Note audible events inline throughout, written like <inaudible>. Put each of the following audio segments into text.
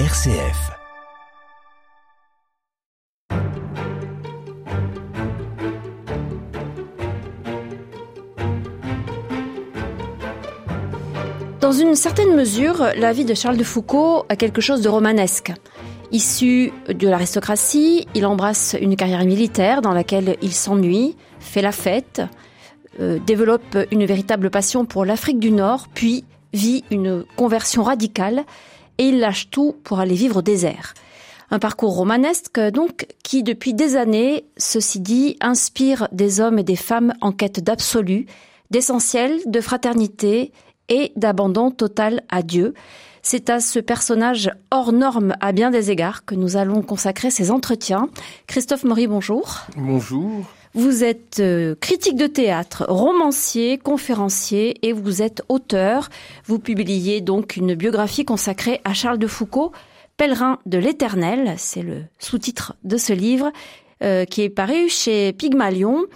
RCF. Dans une certaine mesure, la vie de Charles de Foucault a quelque chose de romanesque. Issu de l'aristocratie, il embrasse une carrière militaire dans laquelle il s'ennuie, fait la fête, euh, développe une véritable passion pour l'Afrique du Nord, puis vit une conversion radicale et il lâche tout pour aller vivre au désert. Un parcours romanesque, donc, qui depuis des années, ceci dit, inspire des hommes et des femmes en quête d'absolu, d'essentiel, de fraternité et d'abandon total à Dieu. C'est à ce personnage hors norme à bien des égards que nous allons consacrer ces entretiens. Christophe Maury, bonjour. Bonjour. Vous êtes euh, critique de théâtre, romancier, conférencier et vous êtes auteur. Vous publiez donc une biographie consacrée à Charles de Foucault, Pèlerin de l'Éternel, c'est le sous-titre de ce livre euh, qui est paru chez Pygmalion.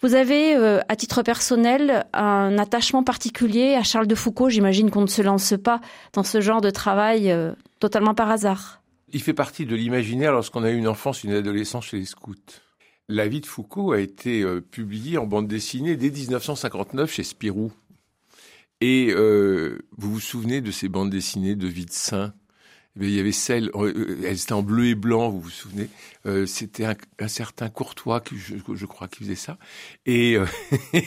Vous avez, euh, à titre personnel, un attachement particulier à Charles de Foucault. J'imagine qu'on ne se lance pas dans ce genre de travail totalement par hasard. Il fait partie de l'imaginaire lorsqu'on a eu une enfance, une adolescence chez les scouts. La vie de Foucault a été euh, publiée en bande dessinée dès 1959 chez Spirou. Et euh, vous vous souvenez de ces bandes dessinées de vie de saint? Il y avait celle, euh, elle était en bleu et blanc, vous vous souvenez. Euh, C'était un, un, certain Courtois, qui, je, je, crois, qui faisait ça. Et euh, <laughs>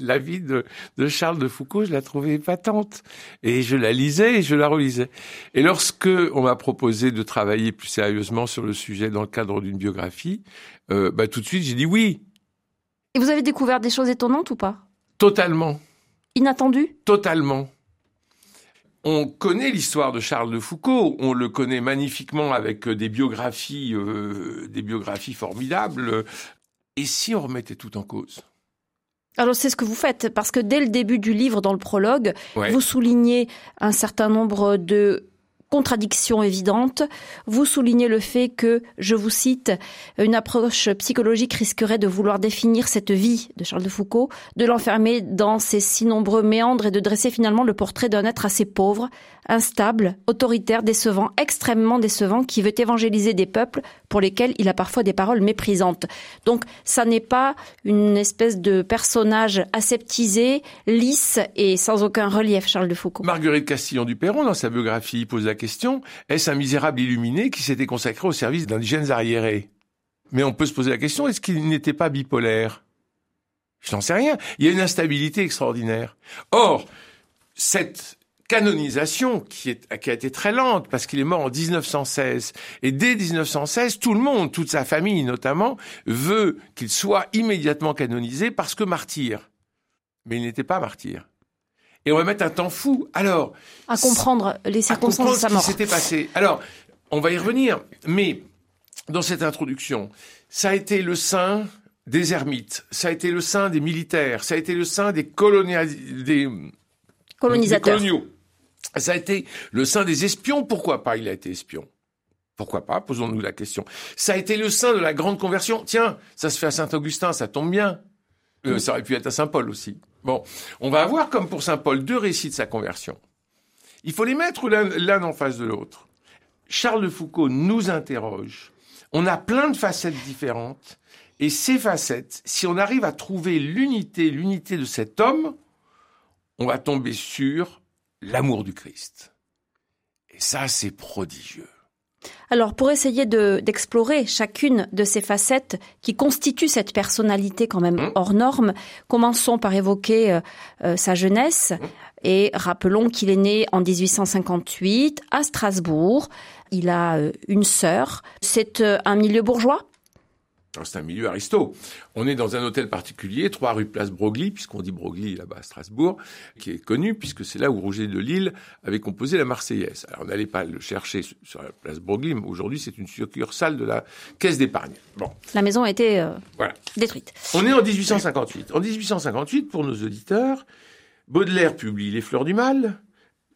la vie de, de, Charles de Foucault, je la trouvais épatante. Et je la lisais et je la relisais. Et lorsque on m'a proposé de travailler plus sérieusement sur le sujet dans le cadre d'une biographie, euh, bah, tout de suite j'ai dit oui. Et vous avez découvert des choses étonnantes ou pas? Totalement. Inattendues? Totalement. On connaît l'histoire de Charles de Foucault, on le connaît magnifiquement avec des biographies, euh, des biographies formidables. Et si on remettait tout en cause? Alors c'est ce que vous faites, parce que dès le début du livre, dans le prologue, ouais. vous soulignez un certain nombre de contradiction évidente. Vous soulignez le fait que, je vous cite, une approche psychologique risquerait de vouloir définir cette vie de Charles de Foucault, de l'enfermer dans ses si nombreux méandres et de dresser finalement le portrait d'un être assez pauvre, instable, autoritaire, décevant, extrêmement décevant, qui veut évangéliser des peuples pour lesquels il a parfois des paroles méprisantes. Donc, ça n'est pas une espèce de personnage aseptisé, lisse et sans aucun relief, Charles de Foucault. Marguerite Castillon du Perron, dans sa biographie, pose la question est-ce un misérable illuminé qui s'était consacré au service d'indigènes arriérés? Mais on peut se poser la question est-ce qu'il n'était pas bipolaire? Je n'en sais rien. Il y a une instabilité extraordinaire. Or, cette canonisation qui, est, qui a été très lente parce qu'il est mort en 1916 et dès 1916 tout le monde, toute sa famille notamment, veut qu'il soit immédiatement canonisé parce que martyr. Mais il n'était pas martyr et on va mettre un temps fou. Alors, à comprendre les circonstances de sa mort. Ce qui s'était passé. Alors, on va y revenir, mais dans cette introduction, ça a été le sein des ermites, ça a été le sein des militaires, ça a été le sein des, colonia... des... colonisateurs. Des coloniaux. Ça a été le sein des espions. Pourquoi pas il a été espion? Pourquoi pas? Posons-nous la question. Ça a été le sein de la grande conversion. Tiens, ça se fait à Saint-Augustin, ça tombe bien. Euh, ça aurait pu être à Saint-Paul aussi. Bon, on va avoir comme pour Saint-Paul deux récits de sa conversion. Il faut les mettre l'un en face de l'autre. Charles de Foucault nous interroge. On a plein de facettes différentes. Et ces facettes, si on arrive à trouver l'unité, l'unité de cet homme, on va tomber sur l'amour du Christ. Et ça, c'est prodigieux. Alors, pour essayer d'explorer chacune de ces facettes qui constituent cette personnalité quand même hors norme, commençons par évoquer euh, euh, sa jeunesse. Et rappelons qu'il est né en 1858 à Strasbourg. Il a euh, une sœur. C'est un milieu bourgeois? C'est un milieu aristo. On est dans un hôtel particulier, 3 rue Place Broglie, puisqu'on dit Broglie là-bas à Strasbourg, qui est connu puisque c'est là où Roger de Lille avait composé la Marseillaise. Alors on n'allait pas le chercher sur la place Broglie, mais aujourd'hui c'est une succursale de la Caisse d'épargne. Bon. La maison a été euh, voilà. détruite. On est en 1858. En 1858, pour nos auditeurs, Baudelaire publie Les Fleurs du Mal,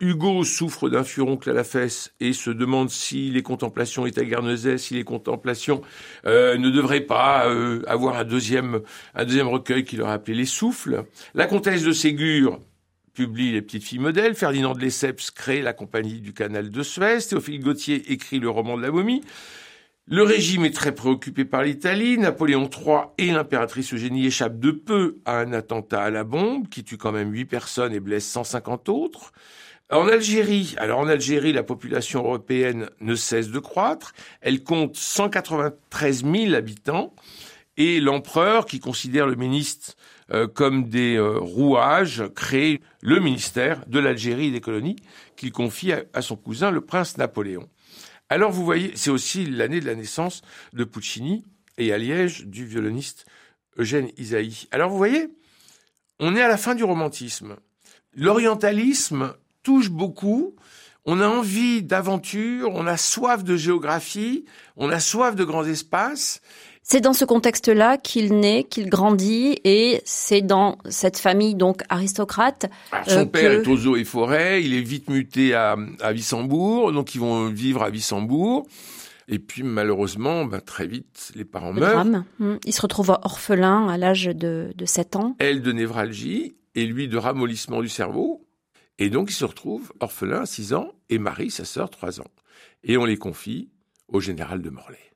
Hugo souffre d'un furoncle à la fesse et se demande si les contemplations est Guernesey, si les contemplations euh, ne devraient pas euh, avoir un deuxième, un deuxième recueil qu'il aurait appelé Les Souffles. La comtesse de Ségur publie Les Petites Filles Modèles, Ferdinand de Lesseps crée la Compagnie du Canal de Suez, Théophile Gautier écrit le roman de la momie, le régime est très préoccupé par l'Italie. Napoléon III et l'impératrice Eugénie échappent de peu à un attentat à la bombe qui tue quand même 8 personnes et blesse 150 autres. En Algérie, alors en Algérie, la population européenne ne cesse de croître. Elle compte 193 000 habitants. Et l'empereur, qui considère le ministre euh, comme des euh, rouages, crée le ministère de l'Algérie et des colonies qu'il confie à son cousin, le prince Napoléon. Alors vous voyez, c'est aussi l'année de la naissance de Puccini et à Liège du violoniste Eugène Isaïe. Alors vous voyez, on est à la fin du romantisme. L'orientalisme touche beaucoup. On a envie d'aventure, on a soif de géographie, on a soif de grands espaces. C'est dans ce contexte-là qu'il naît, qu'il grandit, et c'est dans cette famille donc aristocrate. son euh, père est aux eaux et forêts, il est vite muté à, à Wissembourg, donc ils vont vivre à Wissembourg. Et puis malheureusement, ben, très vite, les parents meurent. Hmm. Il se retrouve orphelin à l'âge de, de 7 ans. Elle de névralgie et lui de ramollissement du cerveau. Et donc il se retrouve orphelin à 6 ans et marie sa sœur 3 ans. Et on les confie au général de Morlaix.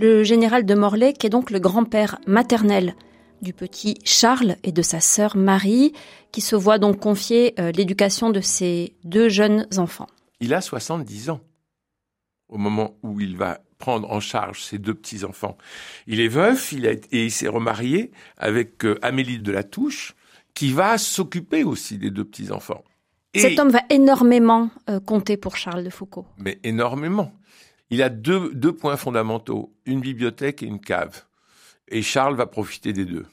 Le général de Morlaix, qui est donc le grand-père maternel du petit Charles et de sa sœur Marie, qui se voit donc confier euh, l'éducation de ses deux jeunes enfants. Il a 70 ans au moment où il va prendre en charge ses deux petits-enfants. Il est veuf il et il s'est remarié avec euh, Amélie de la Touche, qui va s'occuper aussi des deux petits-enfants. Cet homme va énormément euh, compter pour Charles de Foucault. Mais énormément. Il a deux, deux points fondamentaux, une bibliothèque et une cave. Et Charles va profiter des deux.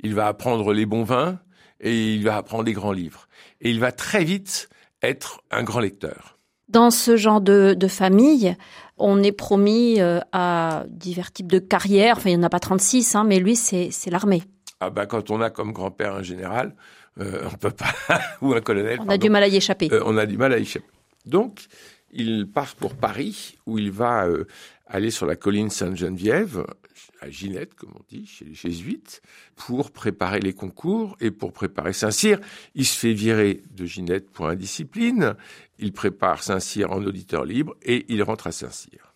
Il va apprendre les bons vins et il va apprendre les grands livres. Et il va très vite être un grand lecteur. Dans ce genre de, de famille, on est promis euh, à divers types de carrières. Enfin, il n'y en a pas 36, hein, mais lui, c'est l'armée. Ah bah, quand on a comme grand-père un général, euh, on peut pas, <laughs> ou un colonel. On a du mal à y échapper. Euh, on a du mal à y échapper. Donc, il part pour Paris, où il va euh, aller sur la colline Sainte-Geneviève, à Ginette, comme on dit, chez les jésuites, pour préparer les concours et pour préparer Saint-Cyr. Il se fait virer de Ginette pour indiscipline. Il prépare Saint-Cyr en auditeur libre et il rentre à Saint-Cyr.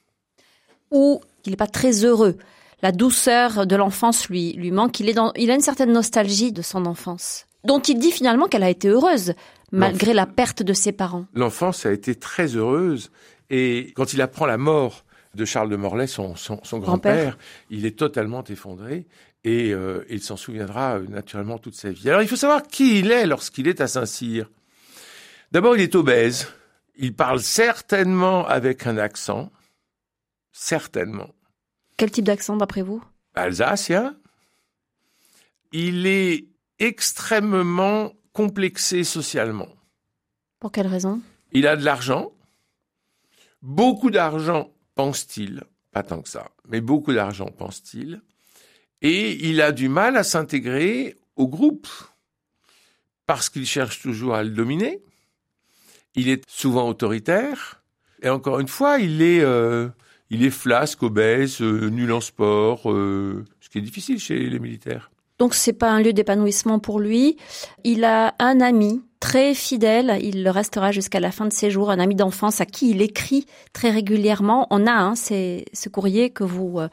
Où il n'est pas très heureux. La douceur de l'enfance lui, manque. Il, est il a une certaine nostalgie de son enfance, dont il dit finalement qu'elle a été heureuse malgré la perte de ses parents. L'enfance a été très heureuse et quand il apprend la mort de Charles de Morlaix, son, grand-père, il est totalement effondré et euh, il s'en souviendra euh, naturellement toute sa vie. Alors il faut savoir qui il est lorsqu'il est à Saint-Cyr. D'abord, il est obèse. Il parle certainement avec un accent. Certainement. Quel type d'accent d'après vous? Alsacien. Il est extrêmement complexé socialement. Pour quelle raison? Il a de l'argent, beaucoup d'argent, pense-t-il, pas tant que ça, mais beaucoup d'argent, pense-t-il, et il a du mal à s'intégrer au groupe, parce qu'il cherche toujours à le dominer, il est souvent autoritaire, et encore une fois, il est, euh, il est flasque, obèse, euh, nul en sport, euh, ce qui est difficile chez les militaires. Donc c'est pas un lieu d'épanouissement pour lui. Il a un ami très fidèle, il restera jusqu'à la fin de ses jours, un ami d'enfance à qui il écrit très régulièrement. On a hein, ce courrier que vous euh,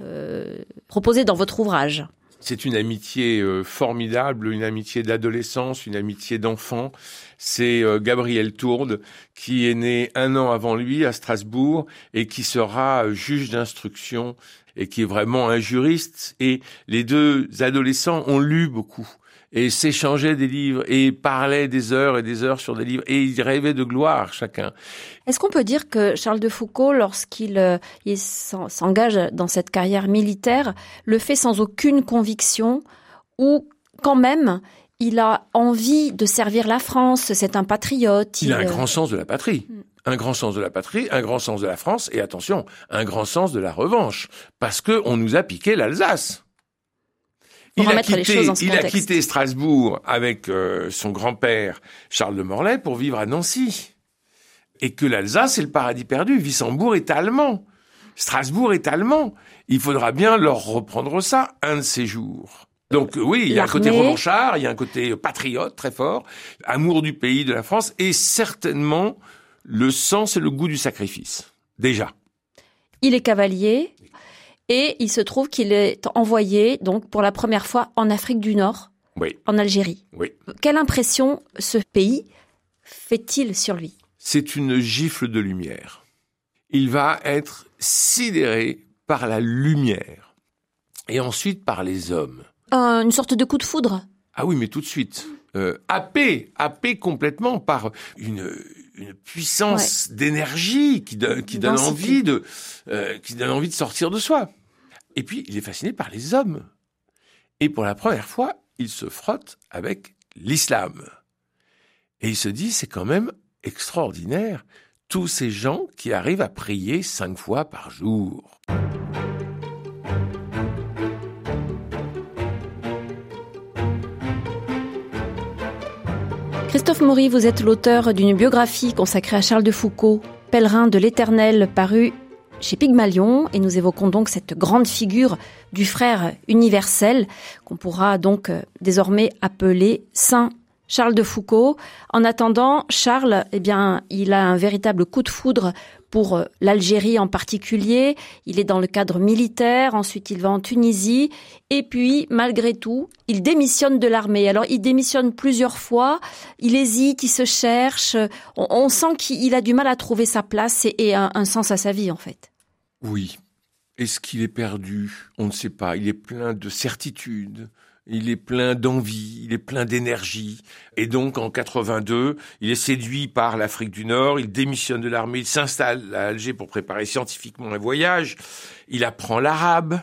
euh, proposez dans votre ouvrage. C'est une amitié euh, formidable, une amitié d'adolescence, une amitié d'enfant. C'est Gabriel Tourde qui est né un an avant lui à Strasbourg et qui sera juge d'instruction et qui est vraiment un juriste. Et les deux adolescents ont lu beaucoup et s'échangeaient des livres et parlaient des heures et des heures sur des livres et ils rêvaient de gloire chacun. Est-ce qu'on peut dire que Charles de Foucault, lorsqu'il euh, s'engage dans cette carrière militaire, le fait sans aucune conviction ou quand même il a envie de servir la France, c'est un patriote. Il, a un grand sens de la patrie. Un grand sens de la patrie, un grand sens de la France, et attention, un grand sens de la revanche, parce que on nous a piqué l'Alsace. Il, a quitté, il a quitté Strasbourg avec euh, son grand-père Charles de Morlaix pour vivre à Nancy. Et que l'Alsace est le paradis perdu. Wissembourg est allemand. Strasbourg est allemand. Il faudra bien leur reprendre ça un de ces jours. Donc oui, il y a un côté revanchard, il y a un côté patriote très fort, amour du pays, de la France, et certainement le sens et le goût du sacrifice. Déjà. Il est cavalier et il se trouve qu'il est envoyé donc pour la première fois en Afrique du Nord, oui. en Algérie. Oui. Quelle impression ce pays fait-il sur lui? C'est une gifle de lumière. Il va être sidéré par la lumière et ensuite par les hommes une sorte de coup de foudre? Ah oui, mais tout de suite. Euh, happé, happé complètement par une, une puissance d'énergie qui, qui donne envie de, euh, qui donne envie de sortir de soi. Et puis, il est fasciné par les hommes. Et pour la première fois, il se frotte avec l'islam. Et il se dit, c'est quand même extraordinaire, tous ces gens qui arrivent à prier cinq fois par jour. Maury, vous êtes l'auteur d'une biographie consacrée à Charles de Foucault, Pèlerin de l'Éternel, paru chez Pygmalion, et nous évoquons donc cette grande figure du frère universel, qu'on pourra donc euh, désormais appeler Saint Charles de Foucault. En attendant, Charles, eh bien, il a un véritable coup de foudre pour euh, l'Algérie en particulier. Il est dans le cadre militaire, ensuite il va en Tunisie, et puis malgré tout, il démissionne de l'armée. Alors il démissionne plusieurs fois, il hésite, il se cherche, on, sent qu'il a du mal à trouver sa place et, un, un sens à sa vie en fait. Oui. Est-ce qu'il est perdu? On ne sait pas. Il est plein de certitudes il est plein d'envie, il est plein d'énergie. Et donc, en 82, il est séduit par l'Afrique du Nord, il démissionne de l'armée, il s'installe à Alger pour préparer scientifiquement un voyage. Il apprend l'arabe,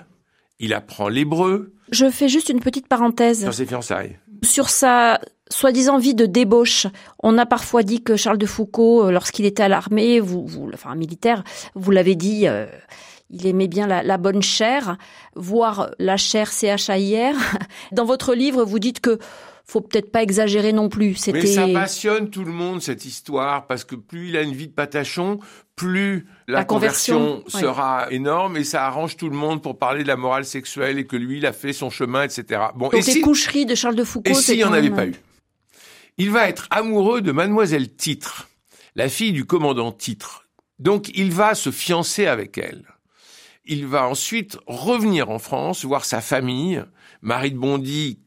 il apprend l'hébreu. Je fais juste une petite parenthèse. Sur ses fiançailles. Sur sa soi-disant vie de débauche. On a parfois dit que Charles de Foucault, euh, lorsqu'il était à l'armée, vous, vous, enfin militaire, vous l'avez dit, euh, il aimait bien la, bonne chair, voire la chair CHAIR. <laughs> Dans votre livre, vous dites que faut peut-être pas exagérer non plus. Mais ça passionne tout le monde cette histoire parce que plus il a une vie de patachon, plus la, conversion, sera énorme et ça arrange tout le monde pour parler de la morale sexuelle et que lui il a fait son chemin, etc. Bon, et les coucheries de Charles de Foucault. Et s'il n'y en avait pas eu, il va être amoureux de Mademoiselle Titre, la fille du commandant Titre. Donc il va se fiancer avec elle. Il va ensuite revenir en France, voir sa famille, Marie de Bondy,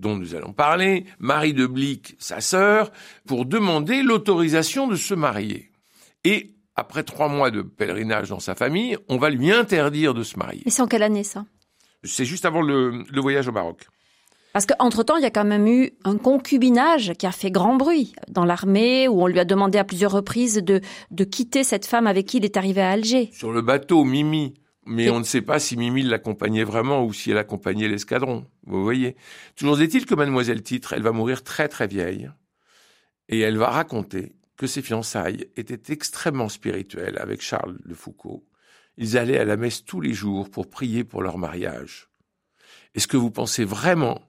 dont nous allons parler, Marie de Blic, sa sœur, pour demander l'autorisation de se marier. Et après trois mois de pèlerinage dans sa famille, on va lui interdire de se marier. Et c'est en quelle année ça? C'est juste avant le, voyage au Maroc. Parce qu'entre-temps, il y a quand même eu un concubinage qui a fait grand bruit dans l'armée, où on lui a demandé à plusieurs reprises de, de quitter cette femme avec qui il est arrivé à Alger. Sur le bateau, Mimi, mais on ne sait pas si Mimi l'accompagnait vraiment ou si elle accompagnait l'escadron. Vous voyez. Toujours est-il que Mademoiselle Titre, elle va mourir très très vieille. Et elle va raconter que ses fiançailles étaient extrêmement spirituelles avec Charles de Foucault. Ils allaient à la messe tous les jours pour prier pour leur mariage. Est-ce que vous pensez vraiment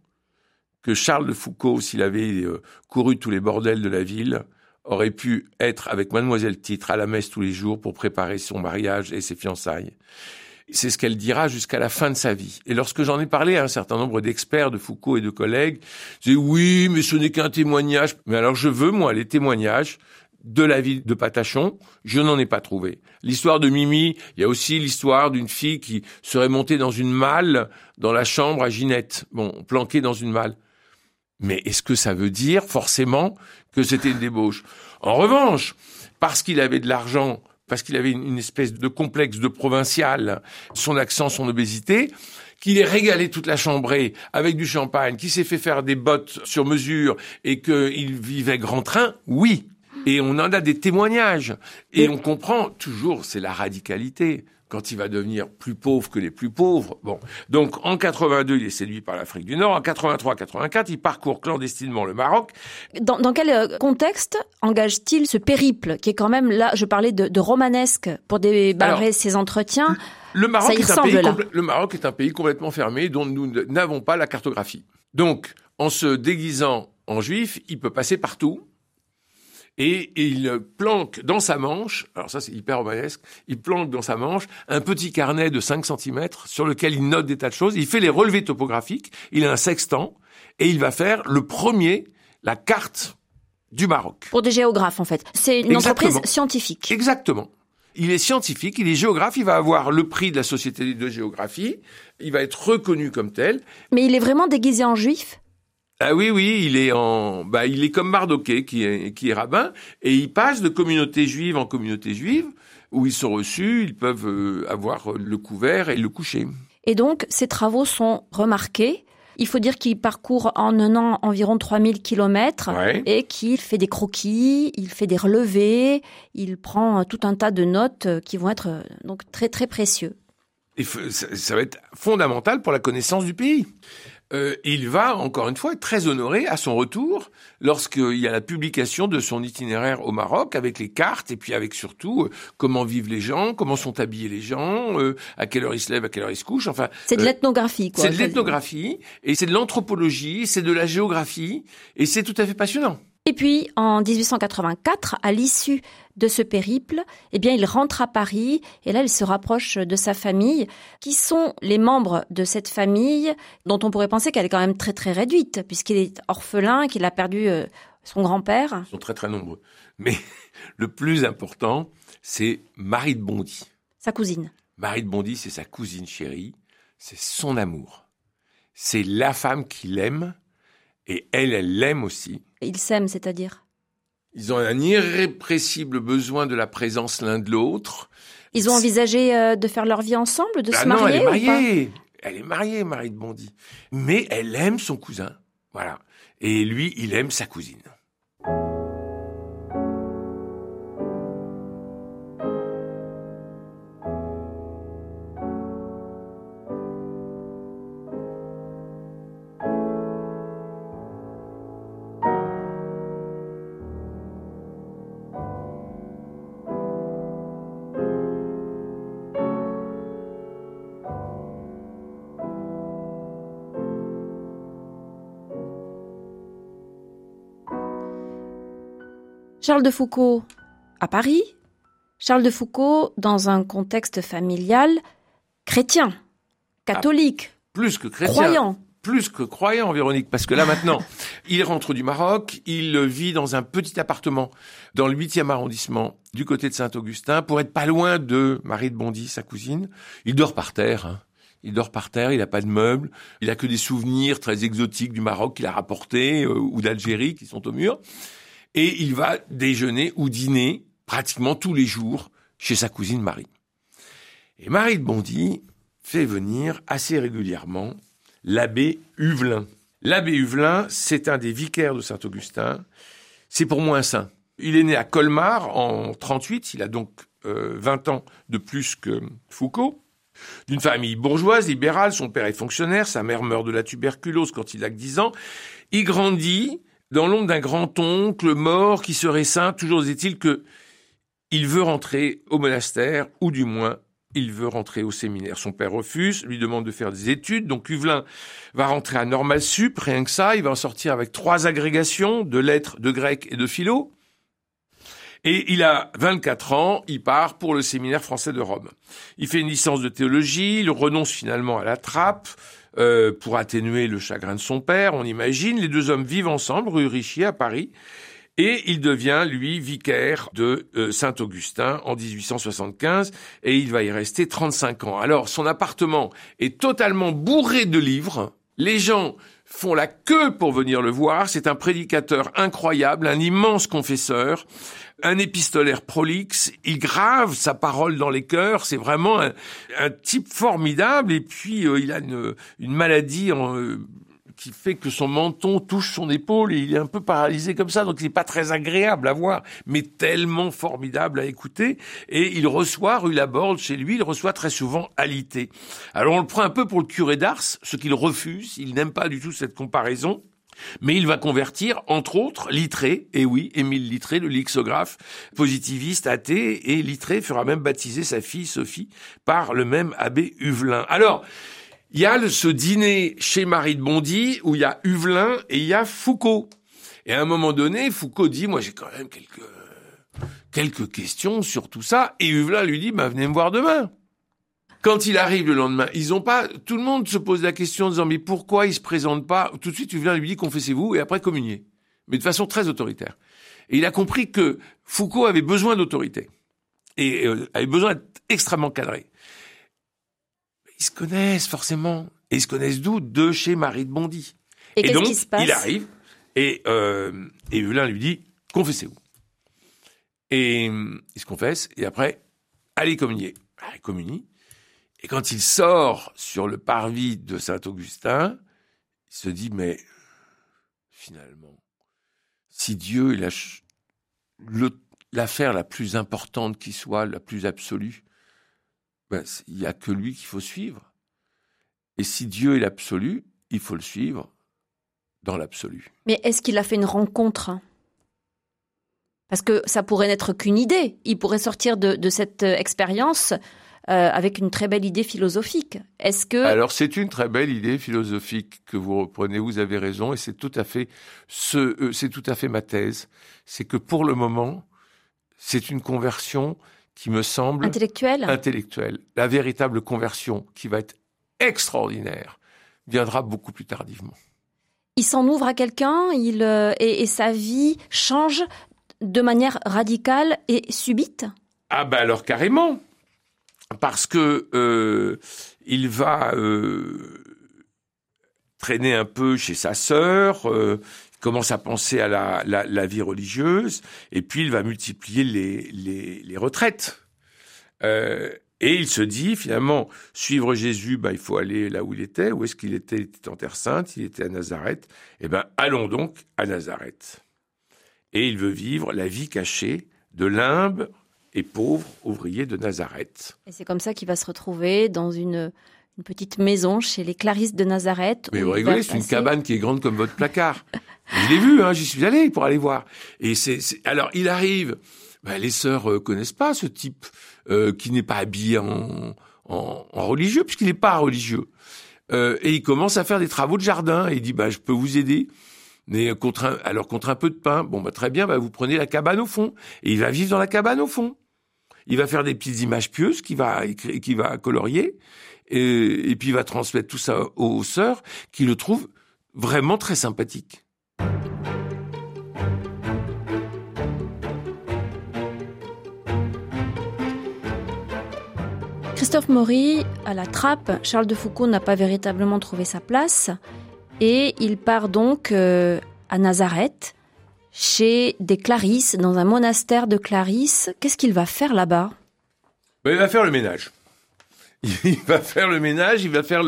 que Charles de Foucault, s'il avait euh, couru tous les bordels de la ville, aurait pu être avec Mademoiselle Titre à la messe tous les jours pour préparer son mariage et ses fiançailles? C'est ce qu'elle dira jusqu'à la fin de sa vie. Et lorsque j'en ai parlé à un certain nombre d'experts de Foucault et de collègues, j'ai oui, mais ce n'est qu'un témoignage. Mais alors je veux, moi, les témoignages de la vie de Patachon, je n'en ai pas trouvé. L'histoire de Mimi, il y a aussi l'histoire d'une fille qui serait montée dans une malle dans la chambre à Ginette, bon, planquée dans une malle. Mais est-ce que ça veut dire forcément que c'était une débauche? En revanche, parce qu'il avait de l'argent parce qu'il avait une espèce de complexe de provincial, son accent, son obésité, qu'il ait régalé toute la chambrée avec du champagne, qu'il s'est fait faire des bottes sur mesure et qu'il vivait grand train, oui. Et on en a des témoignages. Et on comprend toujours, c'est la radicalité. Quand il va devenir plus pauvre que les plus pauvres. Bon, donc en 82, il est séduit par l'Afrique du Nord. En 83-84, il parcourt clandestinement le Maroc. Dans, dans quel euh, contexte engage-t-il ce périple qui est quand même là Je parlais de, de romanesque pour débarrer ses entretiens. Le Maroc, est un pays le Maroc est un pays complètement fermé dont nous n'avons pas la cartographie. Donc, en se déguisant en juif, il peut passer partout et, il planque dans sa manche, alors ça c'est hyper romanesque, il planque dans sa manche un petit carnet de 5 cm sur lequel il note des tas de choses, il fait les relevés topographiques, il a un sextant, et il va faire le premier, la carte du Maroc. Pour des géographes en fait. C'est une entreprise scientifique. Exactement. Il est scientifique, il est géographe, il va avoir le prix de la Société de géographie, il va être reconnu comme tel. Mais il est vraiment déguisé en juif? Ah oui, oui, il est en, bah, il est comme Mardoquet, qui est, qui est rabbin, et il passe de communauté juive en communauté juive, où ils sont reçus, ils peuvent euh, avoir le couvert et le coucher. Et donc, ces travaux sont remarqués. Il faut dire qu'il parcourt en un an environ 3000 kilomètres et qu'il fait des croquis, il fait des relevés, il prend tout un tas de notes qui vont être euh, donc très très précieux. Et ça va être fondamental pour la connaissance du pays. Euh, il va, encore une fois, être très honoré à son retour lorsqu'il y a la publication de son itinéraire au Maroc avec les cartes et puis avec surtout euh, comment vivent les gens, comment sont habillés les gens, euh, à quelle heure ils se lèvent, à quelle heure ils se couchent. Enfin, c'est de l'ethnographie, quoi. C'est de l'ethnographie et c'est de l'anthropologie, c'est de la géographie et c'est tout à fait passionnant. Et puis, en 1884, à l'issue de ce périple, eh bien, il rentre à Paris et là, il se rapproche de sa famille. Qui sont les membres de cette famille dont on pourrait penser qu'elle est quand même très très réduite puisqu'il est orphelin, qu'il a perdu euh, son grand-père? Ils sont très très nombreux. Mais <laughs> le plus important, c'est Marie de Bondy. Sa cousine. Marie de Bondy, c'est sa cousine chérie. C'est son amour. C'est la femme qu'il aime et elle, elle l'aime aussi. Ils s'aiment, c'est-à-dire Ils ont un irrépressible besoin de la présence l'un de l'autre. Ils ont envisagé euh, de faire leur vie ensemble, de ah se marier non, elle est mariée. elle est mariée, Marie de Bondy. Mais elle aime son cousin. Voilà. Et lui, il aime sa cousine. Charles de Foucault à Paris, Charles de Foucault dans un contexte familial chrétien, catholique, ah, plus que chrétien, croyant. Plus que croyant, Véronique, parce que là maintenant, <laughs> il rentre du Maroc, il vit dans un petit appartement dans le 8e arrondissement du côté de Saint-Augustin pour être pas loin de Marie de Bondy, sa cousine. Il dort par terre. Hein. Il dort par terre, il n'a pas de meubles, il a que des souvenirs très exotiques du Maroc qu'il a rapportés euh, ou d'Algérie qui sont au mur et il va déjeuner ou dîner pratiquement tous les jours chez sa cousine Marie. Et Marie de Bondy fait venir assez régulièrement l'abbé Huvelin. L'abbé Huvelin, c'est un des vicaires de Saint-Augustin. C'est pour moi un saint. Il est né à Colmar en 38, il a donc 20 euh, ans de plus que Foucault. D'une famille bourgeoise, libérale, son père est fonctionnaire, sa mère meurt de la tuberculose quand il a que 10 ans. Il grandit dans l'ombre d'un grand-oncle mort qui serait saint, toujours est-il que il veut rentrer au monastère, ou du moins, il veut rentrer au séminaire. Son père refuse, lui demande de faire des études, donc Huvelin va rentrer à Normal Sup, rien que ça, il va en sortir avec trois agrégations de lettres, de grec et de philo. Et il a 24 ans, il part pour le séminaire français de Rome. Il fait une licence de théologie, il renonce finalement à la trappe, euh, pour atténuer le chagrin de son père, on imagine. Les deux hommes vivent ensemble, rue Richier, à Paris. Et il devient, lui, vicaire de euh, Saint-Augustin en 1875, et il va y rester 35 ans. Alors, son appartement est totalement bourré de livres. Les gens font la queue pour venir le voir. C'est un prédicateur incroyable, un immense confesseur, un épistolaire prolixe. Il grave sa parole dans les cœurs. C'est vraiment un, type formidable. Et puis, euh, il a une, maladie en, euh, qui fait que son menton touche son épaule et il est un peu paralysé comme ça, donc il n'est pas très agréable à voir, mais tellement formidable à écouter. Et il reçoit rue Laborde chez lui, il reçoit très souvent alité. Alors on le prend un peu pour le curé d'Ars, ce qu'il refuse, il n'aime pas du tout cette comparaison. Mais il va convertir, entre autres, Littré, et oui, Émile Littré, le lixographe, positiviste, athée, et Littré fera même baptiser sa fille Sophie par le même abbé Huvelin. Alors, il y a ce dîner chez Marie de Bondy où il y a Huvelin et il y a Foucault. Et à un moment donné, Foucault dit, moi j'ai quand même quelques, quelques questions sur tout ça. Et Huvelin lui dit, bah, venez me voir demain. Quand il arrive le lendemain, ils ont pas, tout le monde se pose la question en disant, mais pourquoi il se présente pas? Tout de suite, Huvelin lui dit, confessez-vous et après communiez. Mais de façon très autoritaire. Et il a compris que Foucault avait besoin d'autorité. Et euh, avait besoin d'être extrêmement cadré ils se connaissent forcément. Et ils se connaissent d'où? De chez Marie de Bondy. Et, donc, qui se passe? il arrive et, euh, et Hulin lui dit confessez-vous. Et euh, il se confesse et après, allez communier. Allez communie. Et quand il sort sur le parvis de Saint-Augustin, il se dit mais finalement, si Dieu est l'affaire la plus importante qui soit, la plus absolue, ben, il n'y a que lui qu'il faut suivre. Et si Dieu est l'absolu, il faut le suivre dans l'absolu. Mais est-ce qu'il a fait une rencontre? Parce que ça pourrait n'être qu'une idée. Il pourrait sortir de, cette euh, expérience euh, avec une très belle idée philosophique. Est-ce que alors c'est une très belle idée philosophique que vous reprenez. Vous avez raison et c'est tout à fait ce, euh, c'est tout à fait ma thèse. C'est que pour le moment, c'est une conversion qui me semble intellectuel. Intellectuel. La véritable conversion qui va être extraordinaire viendra beaucoup plus tardivement. Il s'en ouvre à quelqu'un, il euh, et, sa vie change de manière radicale et subite? Ah ben alors carrément, parce que euh, il va euh, traîner un peu chez sa sœur, commence à penser à la, la, la, vie religieuse, et puis il va multiplier les, les, les retraites. Euh, et il se dit finalement, suivre Jésus, bah, il faut aller là où il était. Où est-ce qu'il était? Il était en Terre Sainte, il était à Nazareth. Eh ben, allons donc à Nazareth. Et il veut vivre la vie cachée de l'humble et pauvre ouvrier de Nazareth. Et c'est comme ça qu'il va se retrouver dans une, une petite maison chez les Clarisses de Nazareth. Mais vous rigolez, c'est une cabane qui est grande comme votre placard. <laughs> Je l'ai vu, hein, j'y suis allé pour aller voir. Et c'est, alors il arrive. Ben, les sœurs euh, connaissent pas ce type euh, qui n'est pas habillé en, en, en religieux, puisqu'il n'est pas religieux. Euh, et il commence à faire des travaux de jardin. Et il dit, bah, je peux vous aider. Mais contre un, alors contre un peu de pain, bon bah très bien, bah, vous prenez la cabane au fond. Et il va vivre dans la cabane au fond. Il va faire des petites images pieuses qu'il va, qui va colorier. Et puis il va transmettre tout ça aux sœurs qui le trouvent vraiment très sympathique. Christophe Maury, à la trappe, Charles de Foucault n'a pas véritablement trouvé sa place et il part donc euh, à Nazareth, chez des Clarisses, dans un monastère de Clarisses. Qu'est-ce qu'il va faire là-bas? Ben, <laughs> Il va faire le ménage. Il va faire le ménage, il va faire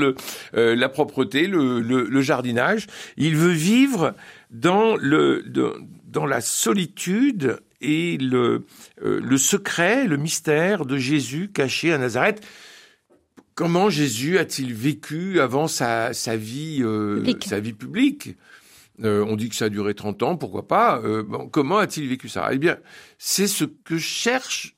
la propreté, le, jardinage. Il veut vivre dans la solitude et le, euh, le secret, le mystère de Jésus caché à Nazareth. Comment Jésus a-t-il vécu avant sa, sa vie, euh, sa vie publique? Euh, On dit que ça a duré 30 ans, pourquoi pas. Bon, Comment a-t-il vécu ça? Eh bien, c'est ce que cherche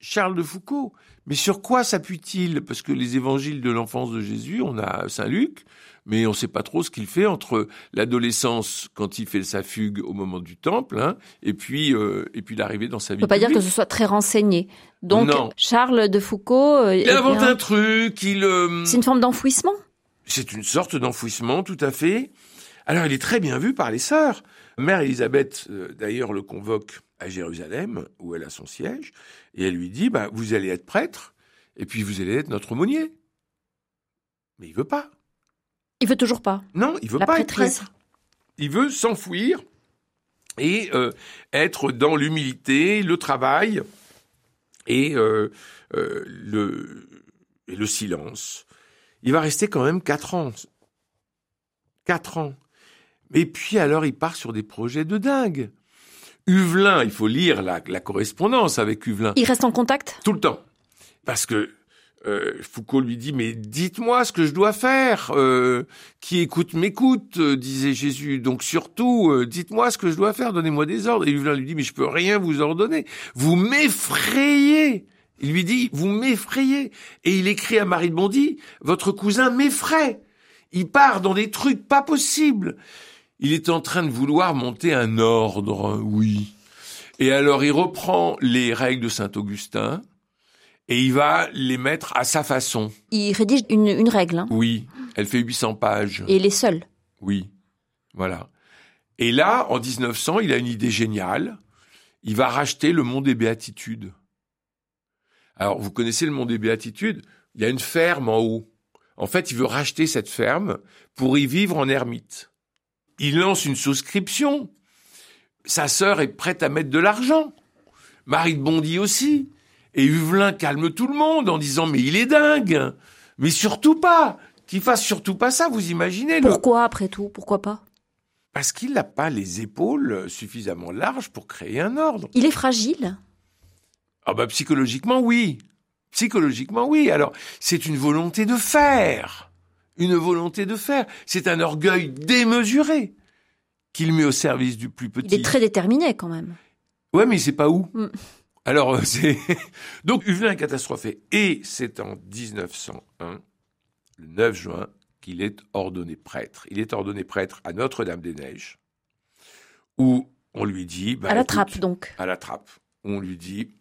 Charles de Foucault. Mais sur quoi s'appuie-t-il? Parce que les évangiles de l'enfance de Jésus, on a Saint Luc, mais on ne sait pas trop ce qu'il fait entre l'adolescence quand il fait sa fugue au moment du temple, hein, et puis euh, et puis l'arrivée dans sa vie. On peut pas dire que ce soit très renseigné. Donc Charles de Foucault. Euh, il invente un truc. Il. Euh, c'est une forme d'enfouissement? C'est une sorte d'enfouissement, tout à fait. Alors il est très bien vu par les sœurs. Mère Élisabeth, d'ailleurs, le convoque à Jérusalem, où elle a son siège, et elle lui dit, bah, vous allez être prêtre, et puis vous allez être notre aumônier. Mais il veut pas. Il veut toujours pas. Non, il veut pas être prêtre. Il veut s'enfouir et euh, être dans l'humilité, le travail et euh, euh, le, et le silence. Il va rester quand même quatre ans. Quatre ans. Et puis alors, il part sur des projets de dingue. Huvelin, il faut lire la, la correspondance avec Huvelin. Il reste en contact? Tout le temps. Parce que euh, Foucault lui dit mais dites-moi ce que je dois faire. Euh, qui écoute m'écoute, euh, disait Jésus. Donc surtout dites-moi ce que je dois faire. Donnez-moi des ordres. Et Huvelin lui dit mais je peux rien vous ordonner. Vous m'effrayez. Il lui dit vous m'effrayez. Et il écrit à Marie de Bondy votre cousin m'effraie. Il part dans des trucs pas possibles. Il est en train de vouloir monter un ordre, oui. Et alors il reprend les règles de Saint Augustin et il va les mettre à sa façon. Il rédige une, une règle. Hein. Oui, elle fait 800 pages. Et il est seul. Oui, voilà. Et là, en 1900, il a une idée géniale. Il va racheter le Mont des Béatitudes. Alors, vous connaissez le Mont des Béatitudes? Il y a une ferme en haut. En fait, il veut racheter cette ferme pour y vivre en ermite. Il lance une souscription. Sa sœur est prête à mettre de l'argent. Marie de Bondy aussi. Et Huvelin calme tout le monde en disant mais il est dingue. Mais surtout pas. Qu'il fasse surtout pas ça, vous imaginez le- Pourquoi, après tout Pourquoi pas? Parce qu'il n'a pas les épaules suffisamment larges pour créer un ordre. Il est fragile? Ah bah psychologiquement oui. Psychologiquement oui. Alors c'est une volonté de faire. Une volonté de faire. C'est un orgueil démesuré qu'il met au service du plus petit. Il est très déterminé quand même. Ouais, mais il sait pas où. Mm. Alors, euh, c'est. <laughs> Donc, Huvelin est catastrophé. Et c'est en 1901, le 9 juin, qu'il est ordonné prêtre. Il est ordonné prêtre à Notre-Dame-des-Neiges, où on lui dit. bah, à la écoute, trappe donc. À la trappe. On lui dit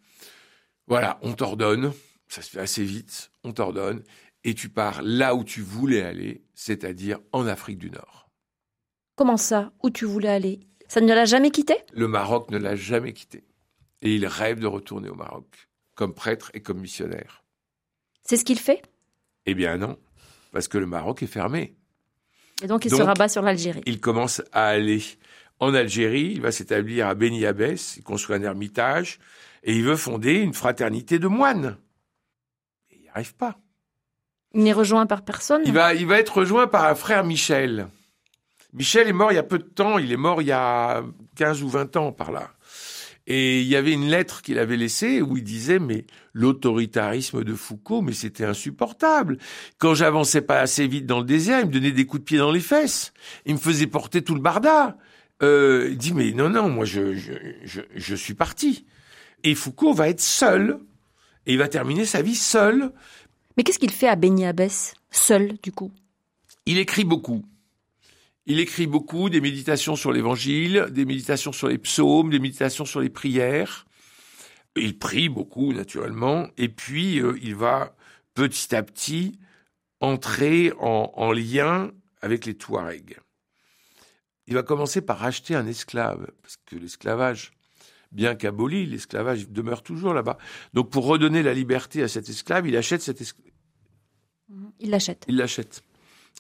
voilà, on t'ordonne, ça se fait assez vite, on t'ordonne, et tu pars là où tu voulais aller, c'est-à-dire en Afrique du Nord. Comment ça Où tu voulais aller? Ça ne l'a jamais quitté? Le Maroc ne l'a jamais quitté. Et il rêve de retourner au Maroc, comme prêtre et comme missionnaire. C'est ce qu'il fait? Eh bien non, parce que le Maroc est fermé. Et donc il Donc- se rabat sur l'Algérie. Il commence à aller en Algérie, il va s'établir à Beni Abbès, il construit un ermitage, et il veut fonder une fraternité de moines. Et il n'y arrive pas. Il n'est rejoint par personne? Il va, il va être rejoint par un frère Michel. Michel est mort il y a peu de temps, il est mort il y a 15 ou 20 ans par là. Et il y avait une lettre qu'il avait laissée où il disait mais l'autoritarisme de Foucault, mais c'était insupportable. Quand j'avançais pas assez vite dans le désert, il me donnait des coups de pied dans les fesses. Il me faisait porter tout le barda. Euh, il dit mais non non, moi je je, je, je suis parti. Et Foucault va être seul et il va terminer sa vie seul Mais qu'est-ce qu'il fait à Beni Abbès Seul, du coup? Il écrit beaucoup. Il écrit beaucoup des méditations sur l'évangile, des méditations sur les psaumes, des méditations sur les prières. Il prie beaucoup, naturellement. Et puis, euh, il va petit à petit entrer en, en lien avec les Touaregs. Il va commencer par acheter un esclave, parce que l'esclavage, bien qu'aboli, l'esclavage demeure toujours là-bas. Donc, pour redonner la liberté à cet esclave, il achète cet esclave. Il l'achète. Il l'achète.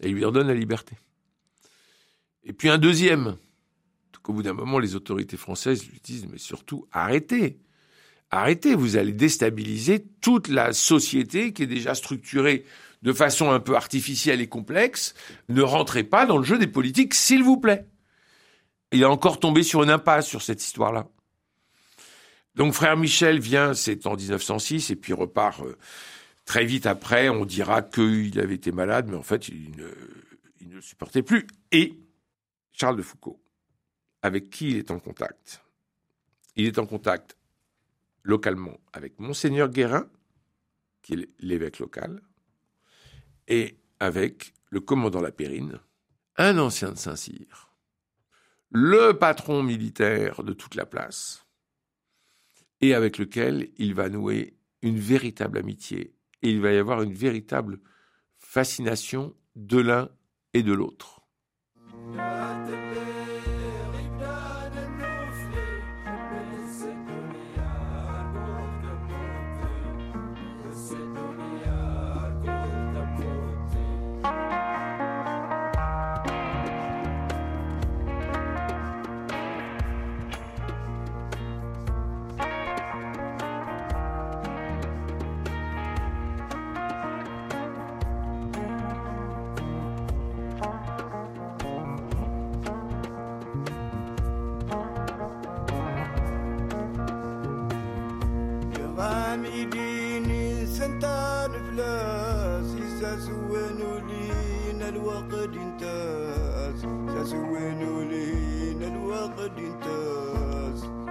Et il lui redonne la liberté. Et puis un deuxième. Au bout d'un moment, les autorités françaises lui disent, mais surtout, arrêtez. Arrêtez, vous allez déstabiliser toute la société qui est déjà structurée de façon un peu artificielle et complexe. Ne rentrez pas dans le jeu des politiques, s'il vous plaît. Il est encore tombé sur une impasse sur cette histoire-là. Donc frère Michel vient, c'est en 1906, et puis repart euh, Très vite après, on dira qu'il avait été malade, mais en fait, il ne, il ne supportait plus. Et Charles de Foucault, avec qui il est en contact Il est en contact localement avec Monseigneur Guérin, qui est l'évêque local, et avec le commandant Lapérine, un ancien de Saint-Cyr, le patron militaire de toute la place, et avec lequel il va nouer une véritable amitié et il va y avoir une véritable fascination de l'un et de l'autre.